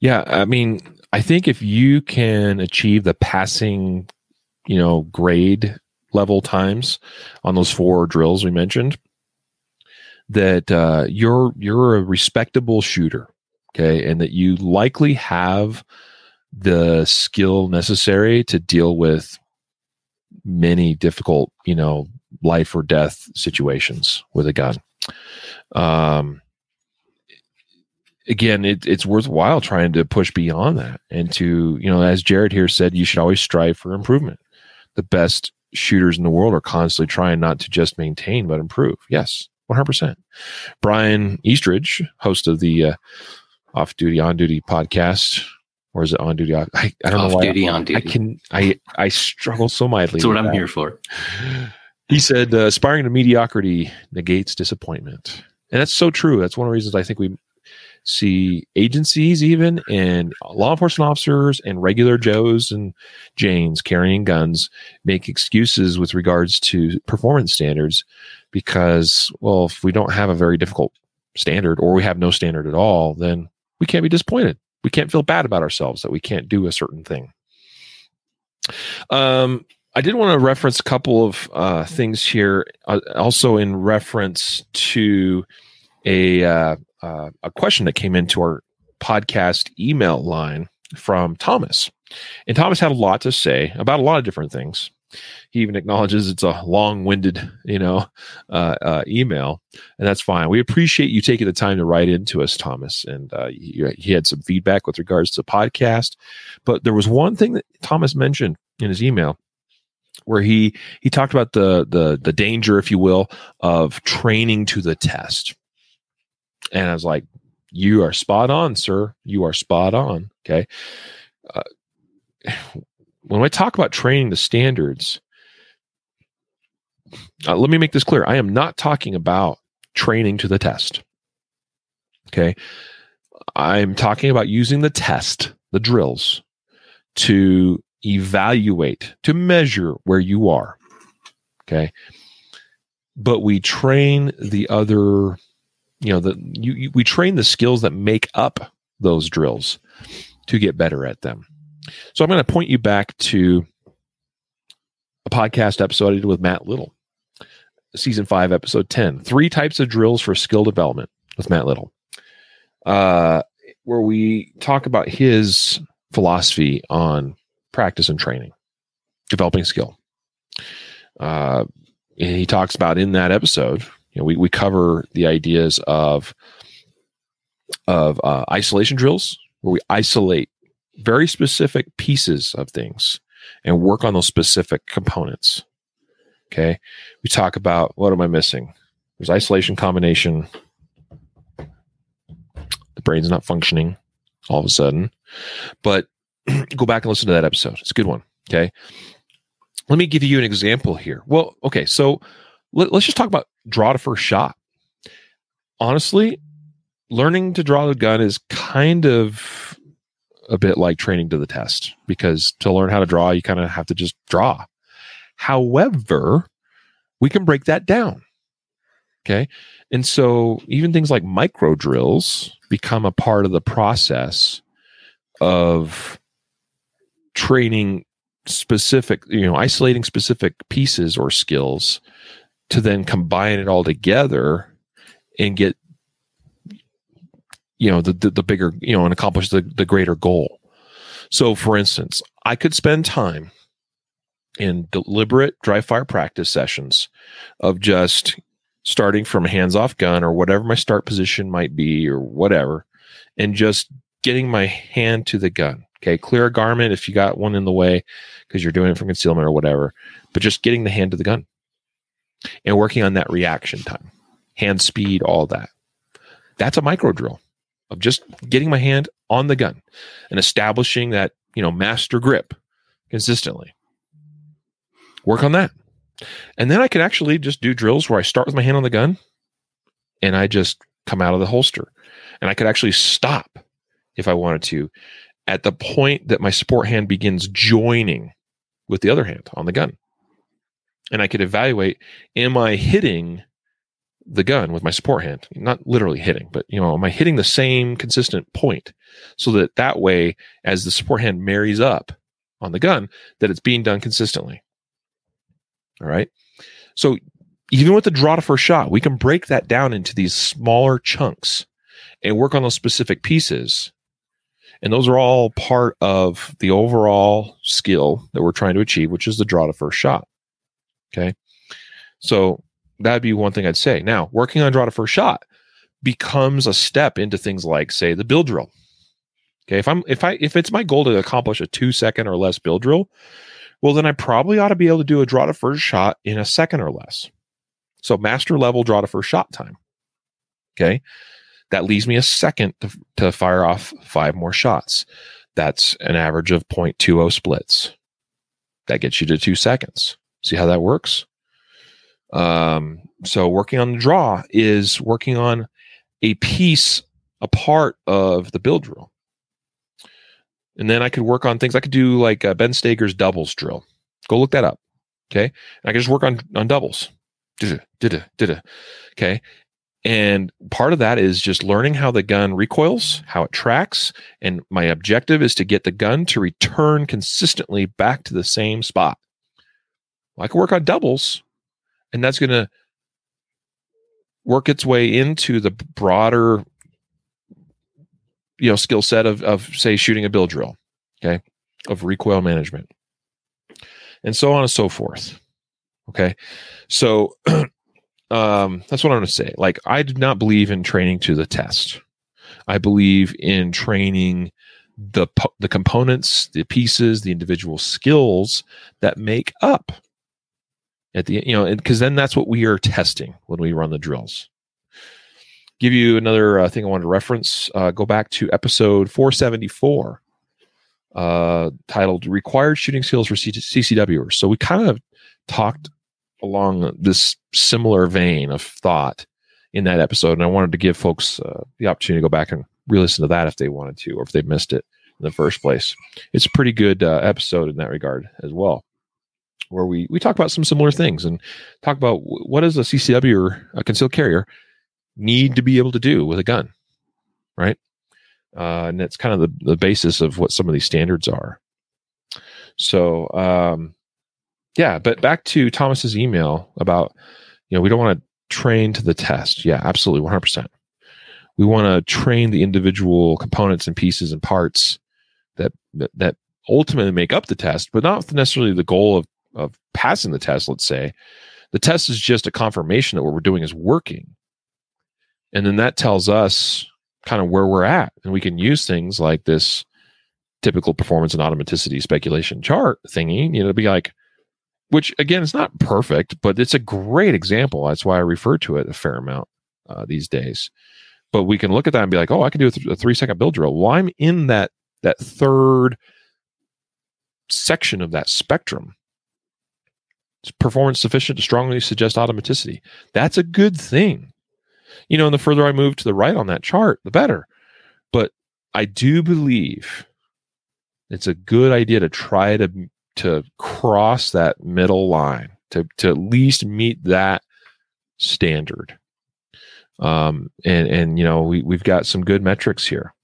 Yeah i mean i think if you can achieve the passing you know grade level times on those four drills we mentioned that uh, you're you're a respectable shooter okay and that you likely have the skill necessary to deal with many difficult, you know, life or death situations with a gun. Um, again, it, it's worthwhile trying to push beyond that and to, you know, as Jared here said, you should always strive for improvement. The best shooters in the world are constantly trying not to just maintain but improve. Yes, 100%. Brian Eastridge, host of the uh, Off Duty On Duty podcast, or is it on duty? I, I don't Off know why. Duty, on duty. I can I I struggle so mightily. That's what I'm that. here for. He said, uh, "Aspiring to mediocrity negates disappointment," and that's so true. That's one of the reasons I think we see agencies, even and law enforcement officers and regular Joes and Janes carrying guns, make excuses with regards to performance standards, because well, if we don't have a very difficult standard or we have no standard at all, then we can't be disappointed we can't feel bad about ourselves that we can't do a certain thing. Um, I did want to reference a couple of uh, things here, uh, also in reference to a uh, uh, a question that came into our podcast email line from Thomas, and Thomas had a lot to say about a lot of different things. He even acknowledges it's a long-winded, you know, uh, uh, email, and that's fine. We appreciate you taking the time to write into us, Thomas. And uh, he, he, had some feedback with regards to the podcast, but there was one thing that Thomas mentioned in his email where he he talked about the the the danger, if you will, of training to the test. And I was like, "You are spot on, sir. You are spot on." Okay. Uh, <sighs> when I talk about training the standards, uh, let me make this clear. I am not talking about training to the test. Okay. I'm talking about using the test, the drills, to evaluate, to measure where you are. Okay. But we train the other, you know, the you, you we train the skills that make up those drills to get better at them. So I'm going to point you back to a podcast episode I did with Matt Little, season five, episode 10. Three types of drills for skill development with Matt Little, uh, where we talk about his philosophy on practice and training, developing skill. Uh, and he talks about in that episode, know, we, we cover the ideas of of uh, isolation drills, where we isolate very specific pieces of things and work on those specific components. Okay. We talk about what am I missing? There's isolation combination. The brain's not functioning all of a sudden. But <clears throat> go back and listen to that episode. It's a good one. Okay. Let me give you an example here. Well, okay. So let, us just talk about draw to first shot. Honestly, learning to draw the gun is kind of a bit like training to the test because to learn how to draw, you kind of have to just draw. However, we can break that down. Okay. And so even things like micro drills become a part of the process of training specific, you know, isolating specific pieces or skills to then combine it all together and get you know the, the, the bigger you know and accomplish the, the greater goal. So for instance i could spend time in deliberate dry fire practice sessions of just starting from a hands off gun or whatever my start position might be or whatever and just getting my hand to the gun. Okay clear a garment if you got one in the way because you're doing it from concealment or whatever but just getting the hand to the gun and working on that reaction time hand speed all that that's a micro drill of just getting my hand on the gun and establishing that, you know, master grip consistently. Work on that. And then I can actually just do drills where I start with my hand on the gun and I just come out of the holster. And I could actually stop if I wanted to at the point that my support hand begins joining with the other hand on the gun. And I could evaluate am I hitting the gun with my support hand? Not literally hitting but you know am i hitting the same consistent point so that that way as the support hand marries up on the gun that it's being done consistently? All right? So even with the draw to first shot we can break that down into these smaller chunks and work on those specific pieces. And those are all part of the overall skill that we're trying to achieve which is the draw to first shot okay so that'd be one thing I'd say. Now, working on draw to first shot becomes a step into things like, say, the bill drill. Okay, if I'm if I if it's my goal to accomplish a two second or less bill drill, well, then I probably ought to be able to do a draw to first shot in a second or less. So master level draw to first shot time. Okay. That leaves me a second to, to fire off five more shots. That's an average of 0.20 splits. That gets you to two seconds. See how that works? Um, so working on the draw is working on a piece, a part of the bill drill. And then I could work on things. I could do like uh, Ben Stoeger's doubles drill. Go look that up. Okay. And I can just work on, on doubles. Okay. And part of that is just learning how the gun recoils, how it tracks. And my objective is to get the gun to return consistently back to the same spot. I can work on doubles and that's going to work its way into the broader you know skill set of of say shooting a bill drill okay of recoil management and so on and so forth okay? So <clears throat> um that's what i'm going to say. Like i do not believe in training to the test. I believe in training the the components the pieces the individual skills that make up at the you know because then that's what we are testing when we run the drills. Give you another uh, thing i wanted to reference uh, go back to episode 474 uh, titled required shooting skills for ccwers so we kind of talked along this similar vein of thought in that episode and i wanted to give folks uh, the opportunity to go back and re-listen to that if they wanted to or if they missed it in the first place. It's a pretty good uh, episode in that regard as well, where we we talk about some similar things and talk about what does a CCW or a concealed carrier need to be able to do with a gun, right? Uh, and that's kind of the, the basis of what some of these standards are. So, um, yeah, but back to Thomas's email about, you know, we don't want to train to the test. Yeah, absolutely, 100%. We want to train the individual components and pieces and parts that, that, that ultimately make up the test, but not necessarily the goal of, of passing the test, let's say. The test is just a confirmation that what we're doing is working. And then that tells us kind of where we're at. And we can use things like this typical performance and automaticity speculation chart thingy, you know, to be like, which again is not perfect, but it's a great example. That's why I refer to it a fair amount uh, these days. But we can look at that and be like, oh, I can do a, th- a three second bill drill. Well, I'm in that that third section of that spectrum. Performance sufficient to strongly suggest automaticity? That's a good thing. You know, and the further I move to the right on that chart, the better. But I do believe it's a good idea to try to to cross that middle line to to at least meet that standard. Um, and and you know we we've got some good metrics here: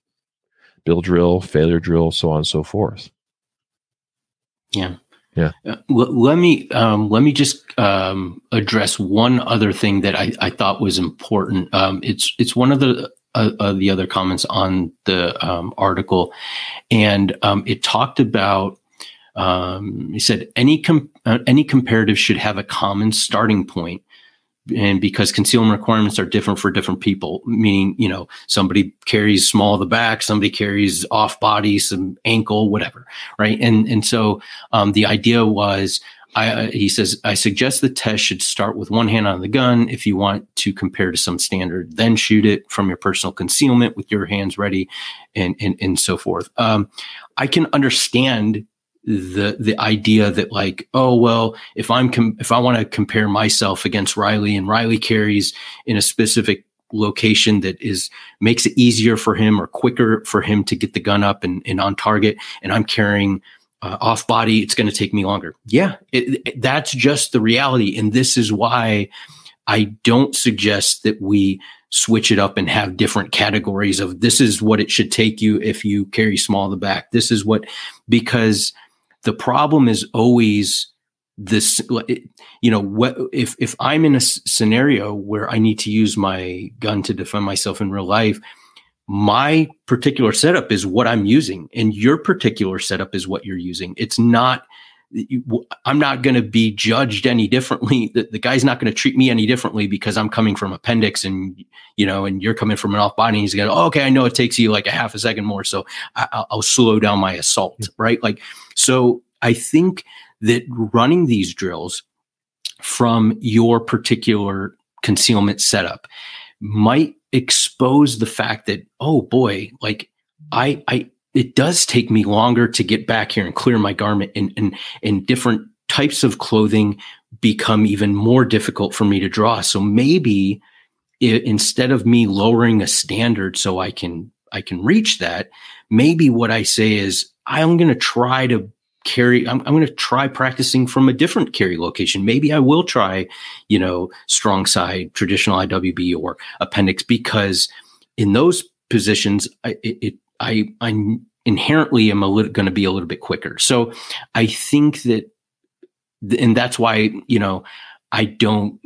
bill drill, failure drill, so on and so forth. Yeah. Yeah. Uh, let me um, let me just um, address one other thing that I, I thought was important. Um, it's it's one of the uh, uh, the other comments on the um, article, and um, it talked about. Um, he said any com- uh, any comparative should have a common starting point and because concealment requirements are different for different people meaning you know somebody carries small of the back somebody carries off body some ankle whatever right and and so um, the idea was I, he says, I suggest the test should start with one hand on the gun if you want to compare to some standard, then shoot it from your personal concealment with your hands ready and, and, and so forth. Um, I can understand the the idea that like oh well if i'm com- if i want to compare myself against riley and riley carries in a specific location that is makes it easier for him or quicker for him to get the gun up and, and on target and i'm carrying uh, off body it's going to take me longer. Yeah it, it, that's just the reality and this is why i don't suggest that we switch it up and have different categories of this is what it should take you if you carry small in the back. This is what because the problem is always this you know what if if i'm in a scenario where i need to use my gun to defend myself in real life my particular setup is what i'm using and your particular setup is what you're using. It's not i'm not going to be judged any differently the, the guy's not going to treat me any differently because i'm coming from appendix and you know and you're coming from an off body and he's going oh, okay i know it takes you like a half a second more so I, will slow down my assault mm-hmm. right like so I think that running these drills from your particular concealment setup might expose the fact that, oh boy, like I, I, it does take me longer to get back here and clear my garment and, and, and different types of clothing become even more difficult for me to draw. So maybe it, instead of me lowering a standard so I can, I can reach that, maybe what I say is I'm going to try to carry i'm, I'm going to try practicing from a different carry location maybe i will try you know strong side traditional iwb or appendix because in those positions i it, i i inherently am a going to be a little bit quicker so i think that and that's why you know i don't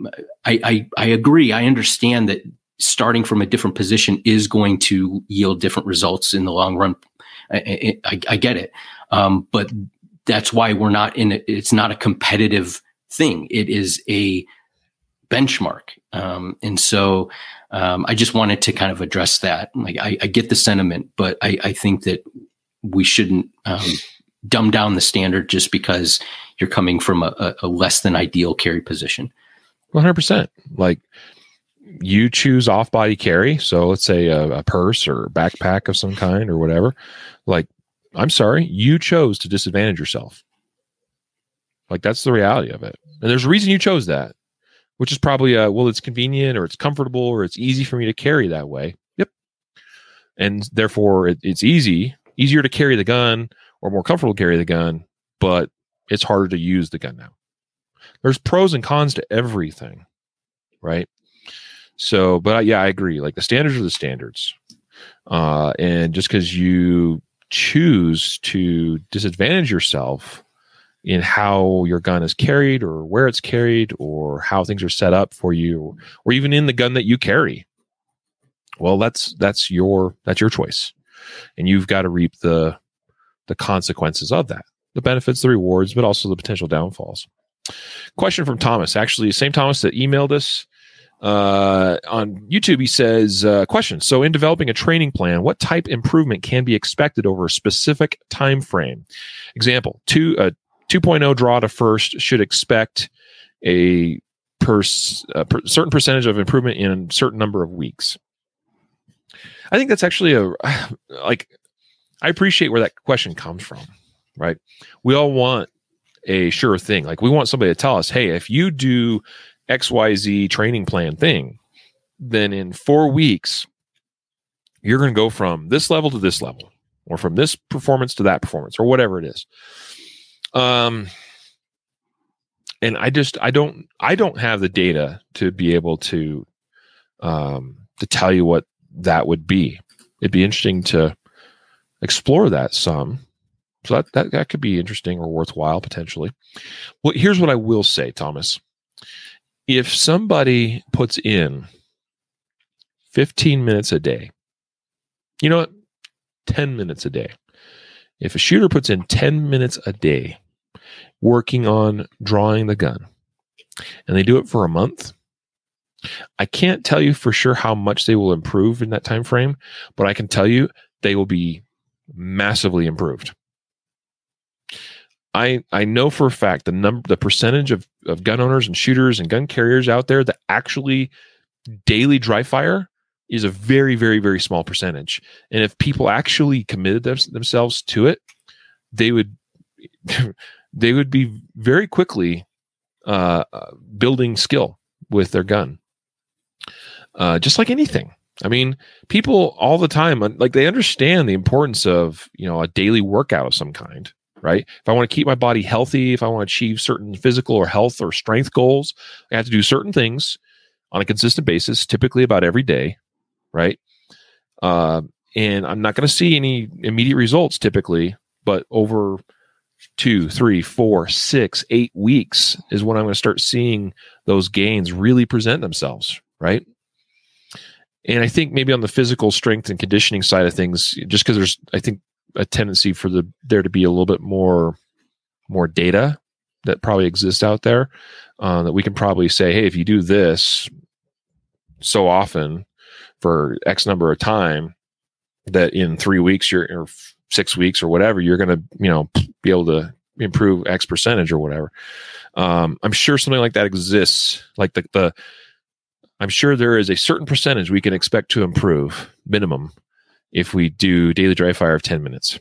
i i, I agree i understand that starting from a different position is going to yield different results in the long run I, I, I get it. Um, but that's why we're not in it. It's not a competitive thing. It is a benchmark. Um, and so um, I just wanted to kind of address that. Like I, I get the sentiment, but I, I think that we shouldn't um, dumb down the standard just because you're coming from a, a less than ideal carry position. 100%. Like you choose off body carry. So let's say a, a purse or backpack of some kind or whatever. Like I'm sorry, you chose to disadvantage yourself. Like that's the reality of it. And there's a reason you chose that, which is probably uh well, it's convenient or it's comfortable or it's easy for me to carry that way. Yep. And therefore it, it's easy, easier to carry the gun or more comfortable to carry the gun, but it's harder to use the gun now. There's pros and cons to everything, right? So, but yeah, I agree. Like the standards are the standards. Uh, and just because you choose to disadvantage yourself in how your gun is carried or where it's carried or how things are set up for you or even in the gun that you carry well that's that's your that's your choice and you've got to reap the the consequences of that the benefits the rewards but also the potential downfalls question from thomas actually same thomas that emailed us uh, on YouTube, he says, uh, question. So, in developing a training plan, what type improvement can be expected over a specific time frame? Example: two uh, 2.0 draw to first should expect a, pers- a per- certain percentage of improvement in a certain number of weeks. I think that's actually a <sighs> like. I appreciate where that question comes from. Right? We all want a sure thing. Like we want somebody to tell us, "Hey, if you do." XYZ training plan thing, then in four weeks, you're going to go from this level to this level, or from this performance to that performance, or whatever it is. Um, and I just I don't I don't have the data to be able to um, to tell you what that would be. It'd be interesting to explore that some. So that, that that could be interesting or worthwhile potentially. Well, here's what I will say, Thomas if somebody puts in 15 minutes a day, you know what? 10 minutes a day. If a shooter puts in 10 minutes a day working on drawing the gun and they do it for a month, I can't tell you for sure how much they will improve in that time frame, but I can tell you they will be massively improved. I I know for a fact the number the percentage of, of gun owners and shooters and gun carriers out there that actually daily dry fire is a very very very small percentage. And if people actually committed them, themselves to it, they would <laughs> they would be very quickly uh, uh, building skill with their gun. Uh, just like anything. I mean, people all the time like they understand the importance of you know a daily workout of some kind right? If I want to keep my body healthy, if I want to achieve certain physical or health or strength goals, I have to do certain things on a consistent basis, typically about every day, right? Uh, and I'm not going to see any immediate results typically, but over two, three, four, six, eight weeks is when I'm going to start seeing those gains really present themselves, right? And I think maybe on the physical strength and conditioning side of things, just because there's, I think a tendency for the there to be a little bit more more data that probably exists out there uh, that we can probably say, hey, if you do this so often for X number of time, that in three weeks you're or six weeks or whatever, you're going to you know be able to improve X percentage or whatever. Um, I'm sure something like that exists. Like the the I'm sure there is a certain percentage we can expect to improve minimum if we do daily dry fire of 10 minutes.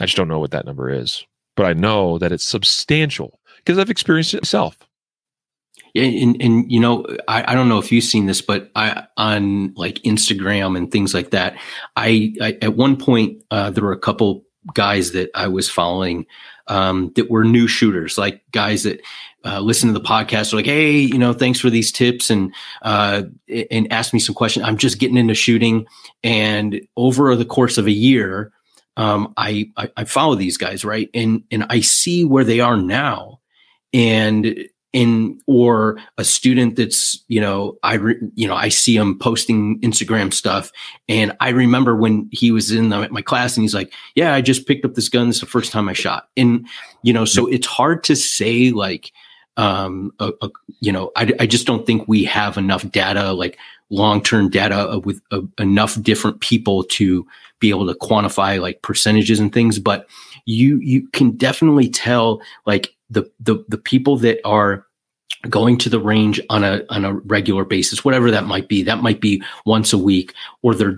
I just don't know what that number is, but I know that it's substantial because I've experienced it myself. And, and you know, I, I don't know if you've seen this, but I on like Instagram and things like that. I, I at one point uh, there were a couple guys that I was following um, that were new shooters, like guys that uh, listen to the podcast, are like, "Hey, you know, thanks for these tips," and uh, and ask me some questions. I'm just getting into shooting, and over the course of a year, um, I, I I follow these guys, right, and and I see where they are now, and in or a student that's you know i re, you know i see him posting instagram stuff. And i remember when he was in the, my class and he's like yeah i just picked up this gun. This is the first time i shot. And you know so it's hard to say like um a, a, you know I, I just don't think we have enough data like long-term data with uh, enough different people to be able to quantify like percentages and things. But you you can definitely tell like the the the people that are going to the range on a on a regular basis whatever that might be. That might be once a week or they're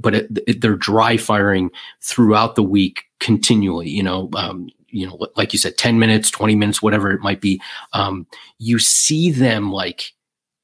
but it, they're dry firing throughout the week continually you know um, you know like you said 10 minutes 20 minutes whatever it might be. Um, you see them like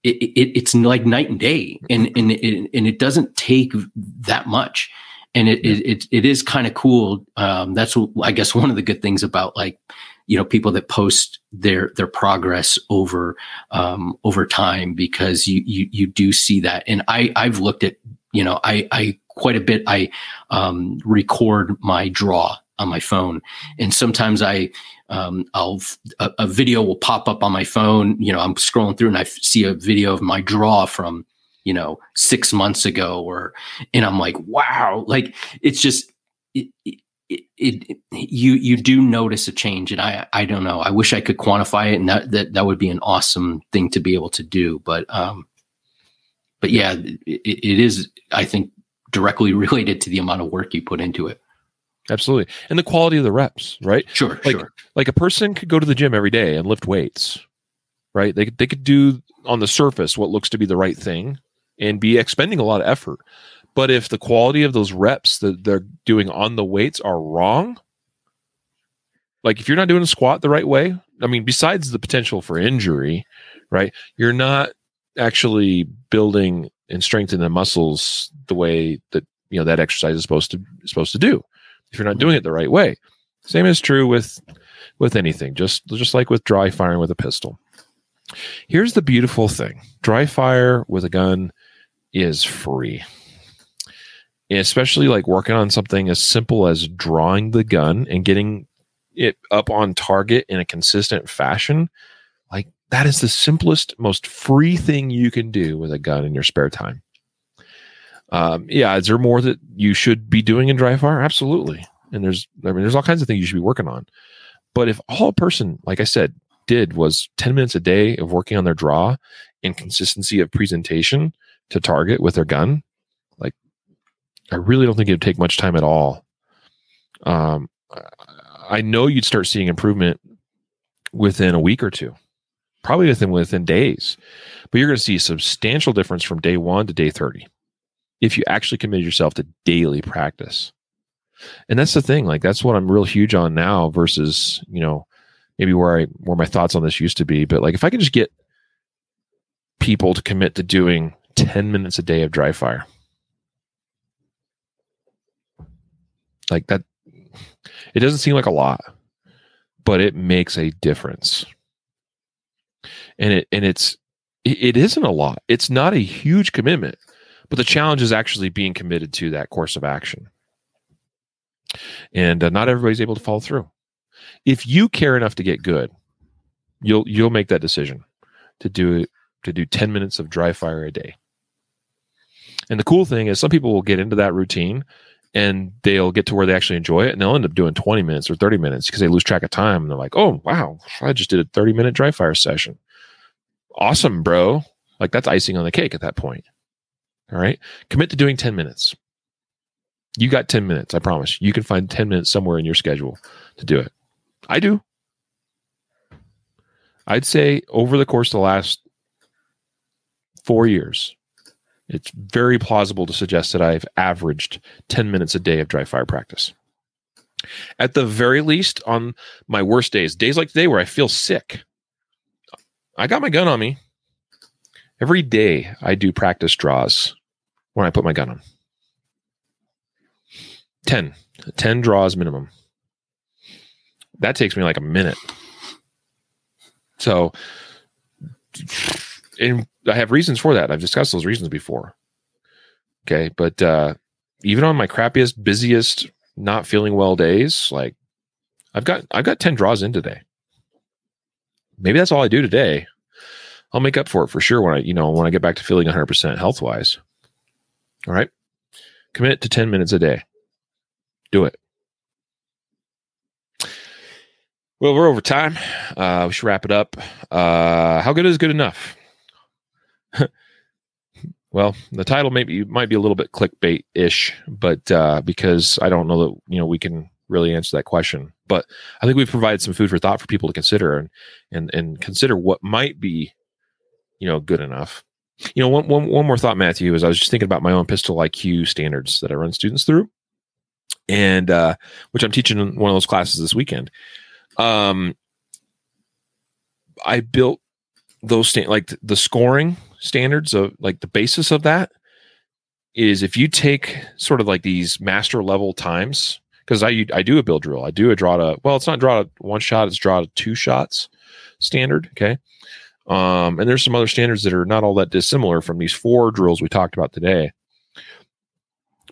it, it, it's like night and day and and it, and it doesn't take that much. And it it, it, it is kind of cool. Um, that's I guess one of the good things about like you know people that post their their progress over um, over time because you you you do see that. And I I've looked at you know I I quite a bit I um, record my draw on my phone. And sometimes I um, I'll a, a video will pop up on my phone. You know I'm scrolling through and I see a video of my draw from you know six months ago or and I'm like wow like it's just it, it, it, you you do notice a change and i i don't know. I wish i could quantify it and that that, that would be an awesome thing to be able to do but um but yeah it, it is i think directly <laughs> related to the amount of work you put into it. Absolutely. And the quality of the reps right? Sure like sure. like a person could go to the gym every day and lift weights right? They, they could do on the surface what looks to be the right thing and be expending a lot of effort but if the quality of those reps that they're doing on the weights are wrong, like if you're not doing a squat the right way, I mean, besides the potential for injury, right? You're not actually building and strengthening the muscles the way that you know that exercise is supposed to supposed to do. If you're not doing it the right way, same is true with with anything. Just just like with dry firing with a pistol. Here's the beautiful thing: dry fire with a gun is free especially like working on something as simple as drawing the gun and getting it up on target in a consistent fashion like that is the simplest most free thing you can do with a gun in your spare time. Um, yeah is there more that you should be doing in dry fire absolutely. And there's i mean there's all kinds of things you should be working on. But if all a person like i said did was 10 minutes a day of working on their draw and consistency of presentation to target with their gun I really don't think it would take much time at all. Um, I know you'd start seeing improvement within a week or two, probably within within days, but you're going to see a substantial difference from day one to day thirty if you actually commit yourself to daily practice. And that's the thing, like that's what I'm real huge on now versus you know maybe where I where my thoughts on this used to be. But like if I can just get people to commit to doing 10 minutes a day of dry fire Like that, it doesn't seem like a lot, but it makes a difference. And it and it's it, isn't a lot. It's not a huge commitment, but the challenge is actually being committed to that course of action. And uh, not everybody's able to follow through. If you care enough to get good, you'll you'll make that decision to do it to do 10 minutes of dry fire a day. And the cool thing is some people will get into that routine and they'll get to where they actually enjoy it and they'll end up doing 20 minutes or 30 minutes because they lose track of time and they're like oh wow i just did a 30 minute dry fire session. Awesome bro. Like that's icing on the cake at that point. All right? Commit to doing 10 minutes. You got 10 minutes i promise. You can find 10 minutes somewhere in your schedule to do it. I do. I'd say over the course of the last four years it's very plausible to suggest that I've averaged 10 minutes a day of dry fire practice. At the very least, on my worst days, days like today where I feel sick, I got my gun on me. Every day I do practice draws when I put my gun on. 10, 10 draws minimum. That takes me like a minute. So, and I have reasons for that. I've discussed those reasons before. Okay, but uh, even on my crappiest, busiest, not feeling well days, like I've got I've got ten draws in today. Maybe that's all I do today. I'll make up for it for sure when I you know when I get back to feeling 100 percent health wise. All right, commit to 10 minutes a day. Do it. Well, we're over time. Uh, we should wrap it up. Uh, how good is good enough? <laughs> well, the title maybe might be a little bit clickbait ish, but uh, because I don't know that you know we can really answer that question. But I think we've provided some food for thought for people to consider and and and consider what might be, you know, good enough. You know, one, one, one more thought, Matthew, is I was just thinking about my own pistol IQ standards that I run students through, and uh, which I'm teaching in one of those classes this weekend. Um, I built those sta- like the scoring standards of like the basis of that is if you take sort of like these master level times, because I I do a bill drill, I do a draw to well, it's not draw to one shot, it's draw to two shots standard. Okay. Um, and there's some other standards that are not all that dissimilar from these four drills we talked about today.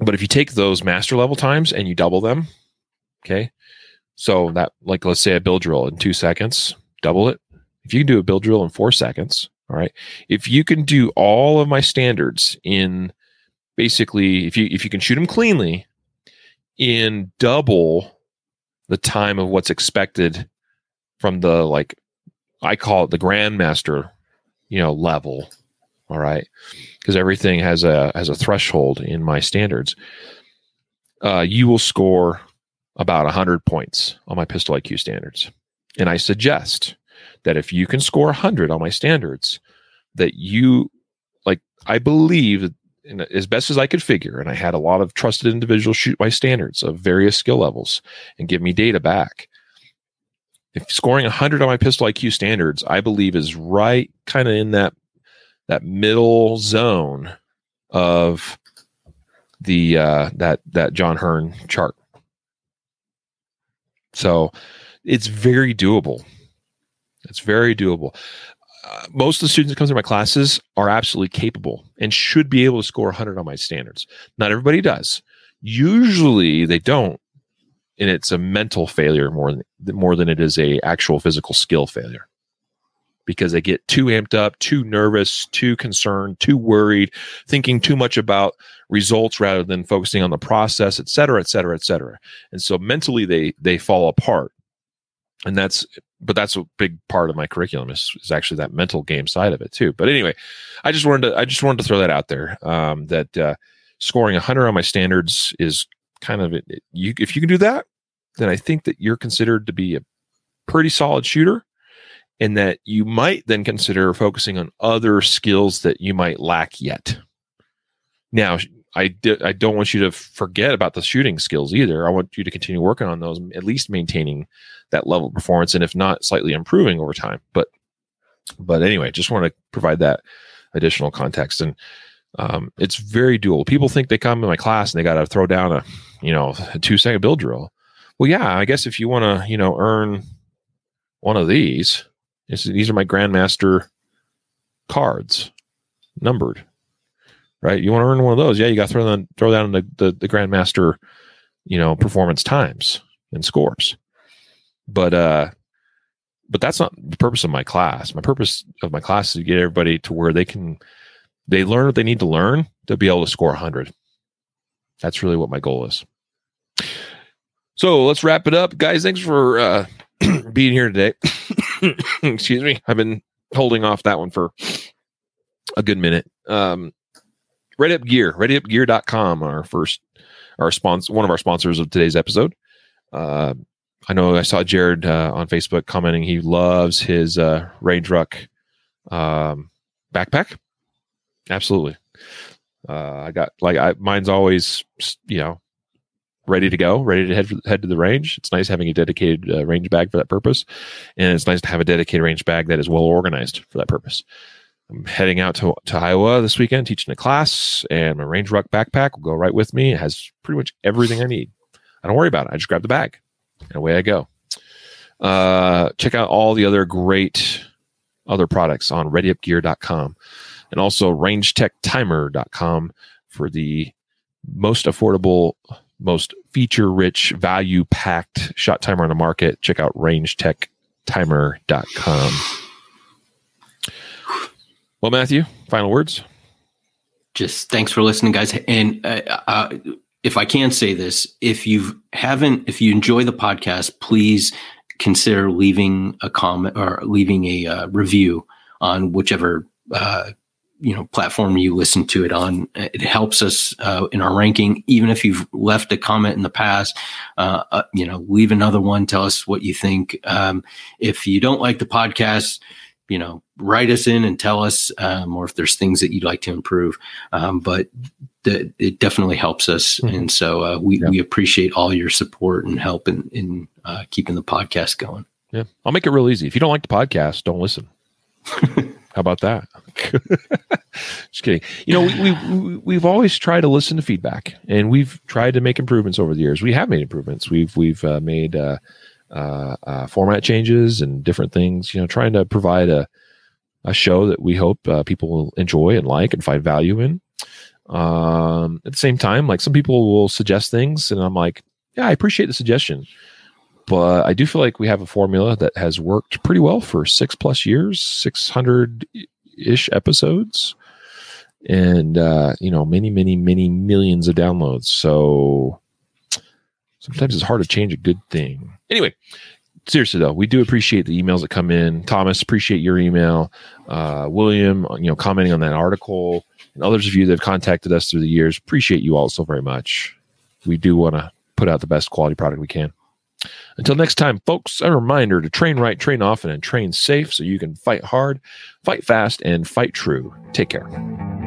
But if you take those master level times and you double them, okay, so that like let's say a bill drill in two seconds, double it. If you can do a bill drill in four seconds, all right. If you can do all of my standards in basically, if you if you can shoot them cleanly in double the time of what's expected from the like I call it the grandmaster, you know, level. All right, because everything has a has a threshold in my standards. Uh, you will score about 100 points on my pistol IQ standards. And I suggest that if you can score 100 on my standards, that you, like, I believe as best as I could figure, and I had a lot of trusted individuals shoot my standards of various skill levels and give me data back. If scoring 100 on my pistol IQ standards, I believe is right kind of in that that middle zone of the uh, that that John Hearne chart. So it's very doable. It's very doable. Uh, most of the students that come through my classes are absolutely capable and should be able to score 100 on my standards. Not everybody does. Usually they don't, and it's a mental failure more than more than it is a actual physical skill failure because they get too amped up, too nervous, too concerned, too worried, thinking too much about results rather than focusing on the process, et cetera, et cetera, et cetera. And so mentally they they fall apart. And that's but that's a big part of my curriculum is, is actually that mental game side of it too. But anyway, I just wanted to I just wanted to throw that out there. Um, that uh, scoring 100 on my standards is kind of it, you if you can do that, then I think that you're considered to be a pretty solid shooter and that you might then consider focusing on other skills that you might lack yet. Now, I di- I don't want you to forget about the shooting skills either. I want you to continue working on those, at least maintaining that level of performance, and if not, slightly improving over time. But but anyway, just want to provide that additional context, and um, it's very doable. People think they come in my class and they got to throw down a you know a two second bill drill. Well, yeah, I guess if you want to you know earn one of these, these are my grandmaster cards, numbered. Right? You want to earn one of those? Yeah, you got to throw down throw down the, the the grandmaster, you know, performance times and scores. But uh, but that's not the purpose of my class. My purpose of my class is to get everybody to where they can they learn what they need to learn to be able to score 100. That's really what my goal is. So let's wrap it up, guys. Thanks for uh, <clears throat> being here today. <coughs> Excuse me. I've been holding off that one for a good minute. Um, Ready Up Gear, readyupgear.com, our first, our sponsor, one of our sponsors of today's episode. Uh, I know I saw Jared uh, on Facebook commenting he loves his uh, Range Ruck um, backpack. Absolutely. Uh, I got like I, mine's always you know ready to go, ready to head for, head to the range. It's nice having a dedicated uh, range bag for that purpose, and it's nice to have a dedicated range bag that is well organized for that purpose. I'm heading out to, to Iowa this weekend, teaching a class, and my Range Ruck backpack will go right with me. It has pretty much everything I need. I don't worry about it. I just grab the bag, and away I go. Uh, check out all the other great other products on readyupgear.com and also rangetechtimer.com for the most affordable most feature rich, value packed shot timer on the market, check out rangetechtimer.com. Well, Matthew, final words. Just thanks for listening, guys. And uh, uh, if I can say this, if you haven't, if you enjoy the podcast, please consider leaving a comment or leaving a uh, review on whichever uh, you know platform you listen to it on it helps us uh, in our ranking even if you've left a comment in the past uh, uh, you know leave another one tell us what you think um, if you don't like the podcast you know write us in and tell us um, or if there's things that you'd like to improve um, but the, it definitely helps us mm-hmm. and so uh, we, yeah. we appreciate all your support and help in, in uh, keeping the podcast going yeah i'll make it real easy if you don't like the podcast don't listen <laughs> How about that? <laughs> Just kidding. You know, we, we we've always tried to listen to feedback, and we've tried to make improvements over the years. We have made improvements. We've we've uh, made uh, uh, format changes and different things. You know, trying to provide a a show that we hope uh, people will enjoy and like and find value in. Um, at the same time, like some people will suggest things, and I'm like, yeah, I appreciate the suggestion but I do feel like we have a formula that has worked pretty well for six plus years, 600 ish episodes, and, uh, you know, many, many, many millions of downloads. So sometimes it's hard to change a good thing. Anyway, seriously though, we do appreciate the emails that come in. Thomas, appreciate your email. Uh, William, you know, commenting on that article, and others of you that have contacted us through the years. Appreciate you all so very much. We do want to put out the best quality product we can. Until next time, folks, a reminder to train right, train often, and train safe so you can fight hard, fight fast, and fight true. Take care.